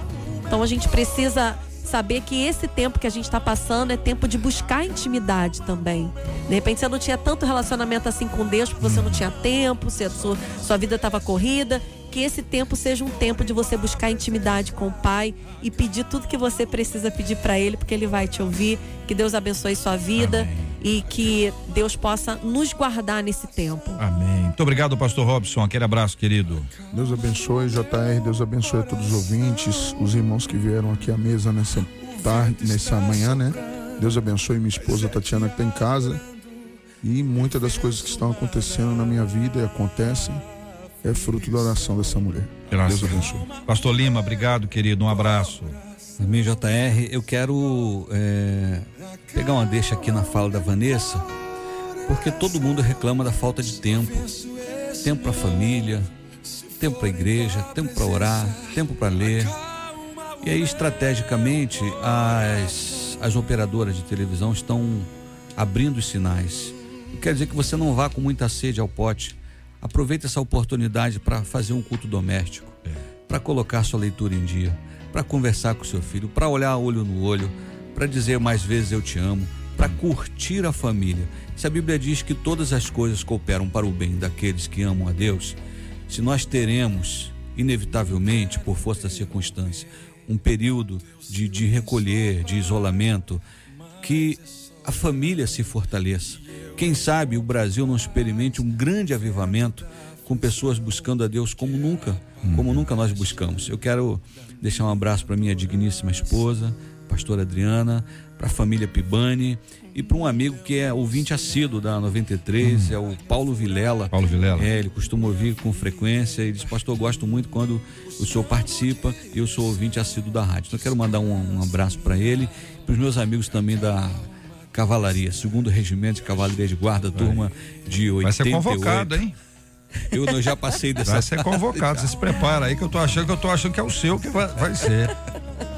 Então a gente precisa saber que esse tempo que a gente está passando é tempo de buscar intimidade também. De repente você não tinha tanto relacionamento assim com Deus porque você não tinha tempo, a sua, sua vida estava corrida. Que esse tempo seja um tempo de você buscar intimidade com o Pai e pedir tudo que você precisa pedir para Ele, porque Ele vai te ouvir. Que Deus abençoe sua vida e que Deus possa nos guardar nesse tempo. Amém. Muito obrigado, pastor Robson. Aquele abraço, querido. Deus abençoe, JR, Deus abençoe a todos os ouvintes, os irmãos que vieram aqui à mesa nessa tarde, nessa manhã, né? Deus abençoe minha esposa Tatiana que está em casa. E muitas das coisas que estão acontecendo na minha vida e acontecem é fruto da oração dessa mulher. Graças. Deus abençoe. Pastor Lima, obrigado, querido. Um abraço. Amém, JR. Eu quero é, pegar uma deixa aqui na fala da Vanessa, porque todo mundo reclama da falta de tempo. Tempo para a família, tempo para a igreja, tempo para orar, tempo para ler. E aí, estrategicamente, as, as operadoras de televisão estão abrindo os sinais. Quer dizer que você não vá com muita sede ao pote. Aproveite essa oportunidade para fazer um culto doméstico, para colocar sua leitura em dia, para conversar com seu filho, para olhar olho no olho, para dizer mais vezes eu te amo, para curtir a família. Se a Bíblia diz que todas as coisas cooperam para o bem daqueles que amam a Deus, se nós teremos, inevitavelmente, por força da circunstância, um período de, de recolher, de isolamento, que a família se fortaleça. Quem sabe o Brasil não experimente um grande avivamento com pessoas buscando a Deus como nunca, como nunca nós buscamos. Eu quero deixar um abraço para minha digníssima esposa, pastora Adriana, para a família Pibani e para um amigo que é ouvinte assíduo da 93, é o Paulo Vilela. Paulo Vilela. É, ele costuma ouvir com frequência e diz, pastor, eu gosto muito quando o senhor participa e eu sou ouvinte assíduo da rádio. Então eu quero mandar um, um abraço para ele, para os meus amigos também da Cavalaria, segundo regimento de cavalaria de guarda, turma de 88. Vai ser convocado, hein? Eu, eu já passei dessa Vai ser convocado, você se prepara aí que eu tô achando que eu tô achando que é o seu que vai, vai ser.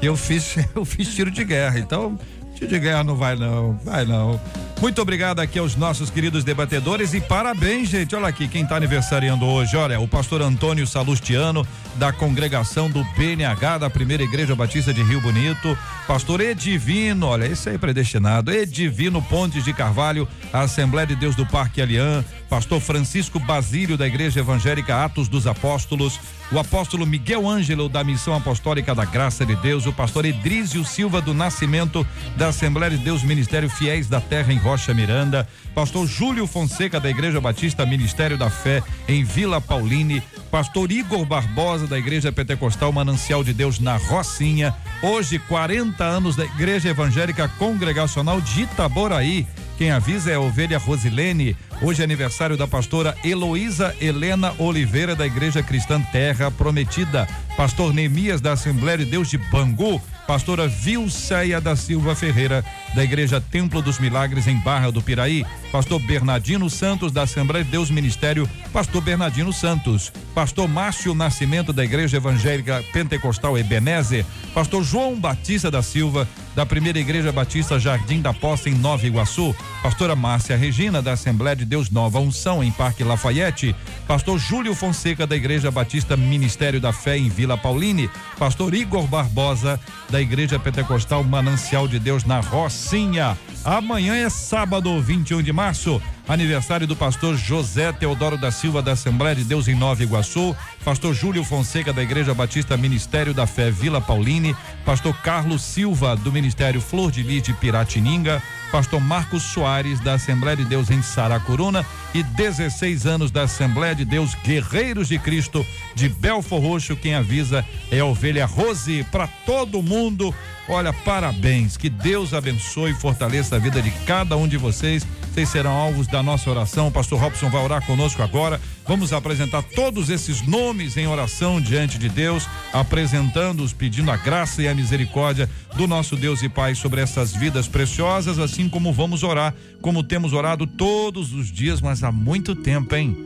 Eu fiz, eu fiz tiro de guerra, então tiro de guerra não vai não, vai não. Muito obrigado aqui aos nossos queridos debatedores e parabéns, gente. Olha aqui quem está aniversariando hoje. Olha, o pastor Antônio Salustiano, da congregação do BNH da Primeira Igreja Batista de Rio Bonito. Pastor Edivino, olha, esse aí é predestinado. Edivino Pontes de Carvalho, Assembleia de Deus do Parque Alian. Pastor Francisco Basílio, da Igreja Evangélica Atos dos Apóstolos. O apóstolo Miguel Ângelo, da Missão Apostólica da Graça de Deus. O pastor Edrísio Silva do Nascimento, da Assembleia de Deus Ministério Fiéis da Terra em Rocha Miranda, pastor Júlio Fonseca da Igreja Batista Ministério da Fé em Vila Pauline, pastor Igor Barbosa da Igreja Pentecostal Manancial de Deus na Rocinha, hoje 40 anos da Igreja Evangélica Congregacional de Itaboraí. Quem avisa é a ovelha Rosilene. Hoje é aniversário da pastora Heloísa Helena Oliveira da Igreja Cristã Terra Prometida. Pastor Neemias da Assembleia de Deus de Bangu pastora Vilceia da Silva Ferreira, da Igreja Templo dos Milagres em Barra do Piraí, pastor Bernardino Santos da Assembleia de Deus Ministério, pastor Bernardino Santos, pastor Márcio Nascimento da Igreja Evangélica Pentecostal Ebenezer, pastor João Batista da Silva, da Primeira Igreja Batista Jardim da Poça em Nova Iguaçu, pastora Márcia Regina da Assembleia de Deus Nova Unção em Parque Lafayette, pastor Júlio Fonseca da Igreja Batista Ministério da Fé em Vila Pauline, pastor Igor Barbosa da Igreja Pentecostal Manancial de Deus na Rocinha. Amanhã é sábado, 21 de março, aniversário do pastor José Teodoro da Silva da Assembleia de Deus em Nova Iguaçu, pastor Júlio Fonseca da Igreja Batista Ministério da Fé Vila Pauline, pastor Carlos Silva do Ministério Flor de Lis de Piratininga, pastor Marcos Soares da Assembleia de Deus em Saracuruna e 16 anos da Assembleia de Deus Guerreiros de Cristo de Belfor Roxo. Quem avisa é a ovelha Rose para todo mundo. Olha, parabéns. Que Deus abençoe e fortaleça a vida de cada um de vocês. Vocês serão alvos da nossa oração. O pastor Robson vai orar conosco agora. Vamos apresentar todos esses nomes em oração diante de Deus, apresentando-os, pedindo a graça e a misericórdia do nosso Deus e Pai sobre essas vidas preciosas, assim como vamos orar, como temos orado todos os dias, mas há muito tempo, hein?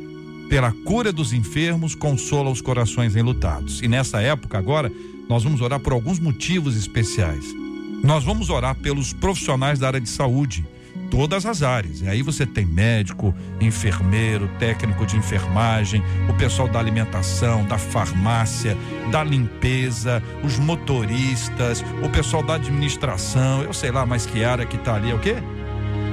Pela cura dos enfermos, consola os corações enlutados. E nessa época agora, nós vamos orar por alguns motivos especiais. Nós vamos orar pelos profissionais da área de saúde todas as áreas. E aí você tem médico, enfermeiro, técnico de enfermagem, o pessoal da alimentação, da farmácia, da limpeza, os motoristas, o pessoal da administração, eu sei lá mais que área que tá ali, é o quê?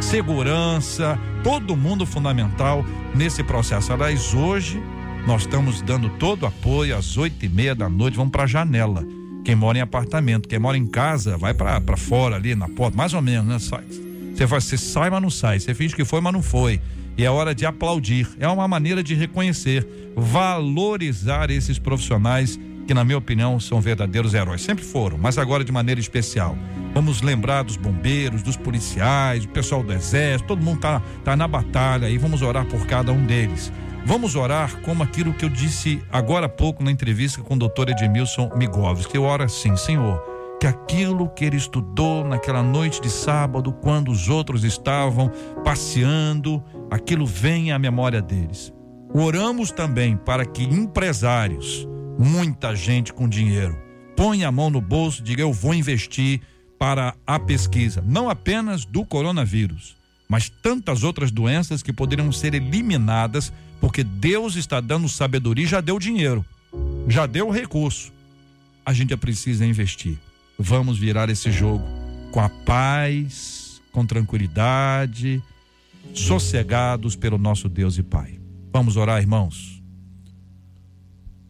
Segurança, todo mundo fundamental nesse processo. Aliás, hoje nós estamos dando todo o apoio às oito e meia da noite, vamos para a janela. Quem mora em apartamento, quem mora em casa, vai para fora ali na porta, mais ou menos, né? Sai você faz, você sai, mas não sai. Você finge que foi, mas não foi. E é hora de aplaudir. É uma maneira de reconhecer, valorizar esses profissionais que, na minha opinião, são verdadeiros heróis. Sempre foram, mas agora de maneira especial. Vamos lembrar dos bombeiros, dos policiais, do pessoal do exército, todo mundo tá, tá na batalha e vamos orar por cada um deles. Vamos orar como aquilo que eu disse agora há pouco na entrevista com o doutor Edmilson Migovski. Eu oro assim, Senhor que aquilo que ele estudou naquela noite de sábado, quando os outros estavam passeando, aquilo venha à memória deles. Oramos também para que empresários, muita gente com dinheiro, ponha a mão no bolso e diga: Eu vou investir para a pesquisa, não apenas do coronavírus, mas tantas outras doenças que poderiam ser eliminadas, porque Deus está dando sabedoria e já deu dinheiro, já deu recurso. A gente precisa investir vamos virar esse jogo com a paz, com tranquilidade, sossegados pelo nosso Deus e Pai. Vamos orar, irmãos.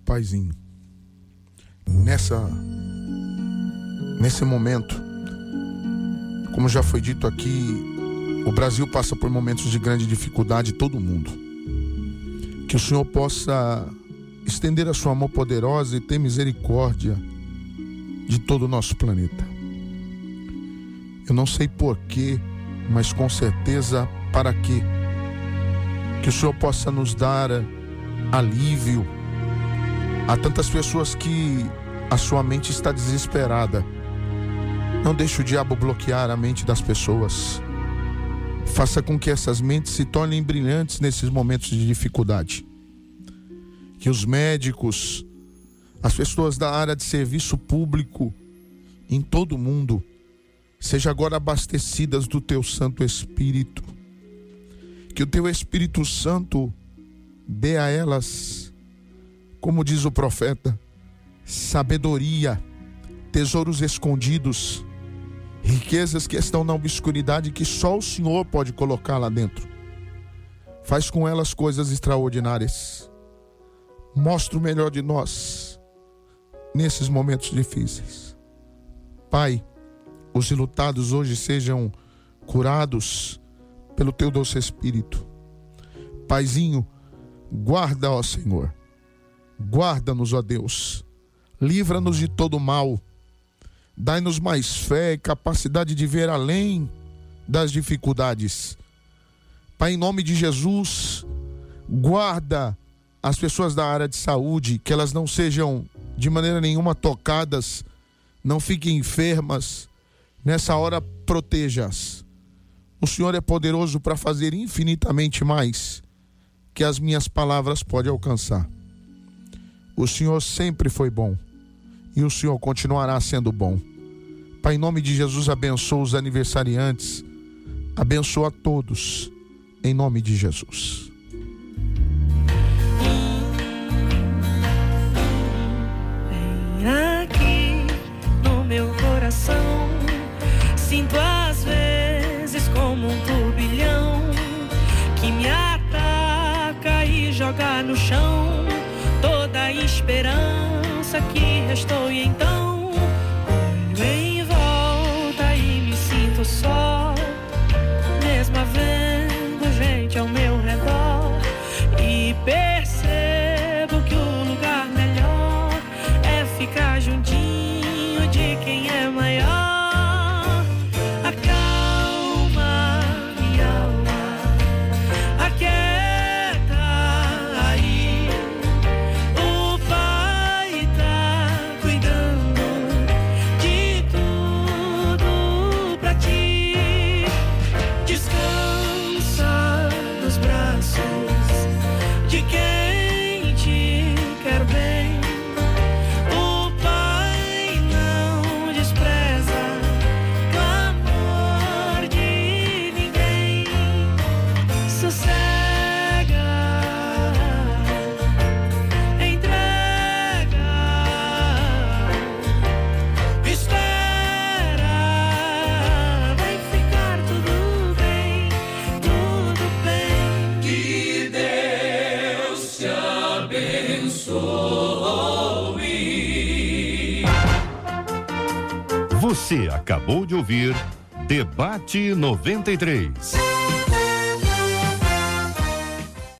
Paizinho, nessa nesse momento, como já foi dito aqui, o Brasil passa por momentos de grande dificuldade, todo mundo. Que o Senhor possa estender a sua mão poderosa e ter misericórdia de todo o nosso planeta. Eu não sei porquê, mas com certeza para quê. Que o Senhor possa nos dar alívio a tantas pessoas que a sua mente está desesperada. Não deixe o diabo bloquear a mente das pessoas. Faça com que essas mentes se tornem brilhantes nesses momentos de dificuldade. Que os médicos, as pessoas da área de serviço público em todo o mundo sejam agora abastecidas do teu Santo Espírito. Que o teu Espírito Santo dê a elas, como diz o profeta, sabedoria, tesouros escondidos, riquezas que estão na obscuridade que só o Senhor pode colocar lá dentro. Faz com elas coisas extraordinárias. Mostra o melhor de nós nesses momentos difíceis. Pai, os ilutados hoje sejam curados pelo teu doce espírito. Paizinho, guarda, ó Senhor. Guarda-nos, ó Deus livra-nos de todo mal. Dai-nos mais fé e capacidade de ver além das dificuldades. Pai, em nome de Jesus, guarda as pessoas da área de saúde, que elas não sejam de maneira nenhuma tocadas, não fiquem enfermas. Nessa hora, proteja-as. O Senhor é poderoso para fazer infinitamente mais que as minhas palavras podem alcançar. O Senhor sempre foi bom e o Senhor continuará sendo bom. Pai, em nome de Jesus, abençoa os aniversariantes, abençoa todos, em nome de Jesus. Meu coração, sinto às vezes como um turbilhão que me ataca e joga no chão toda a esperança que restou e então acabou de ouvir Debate 93.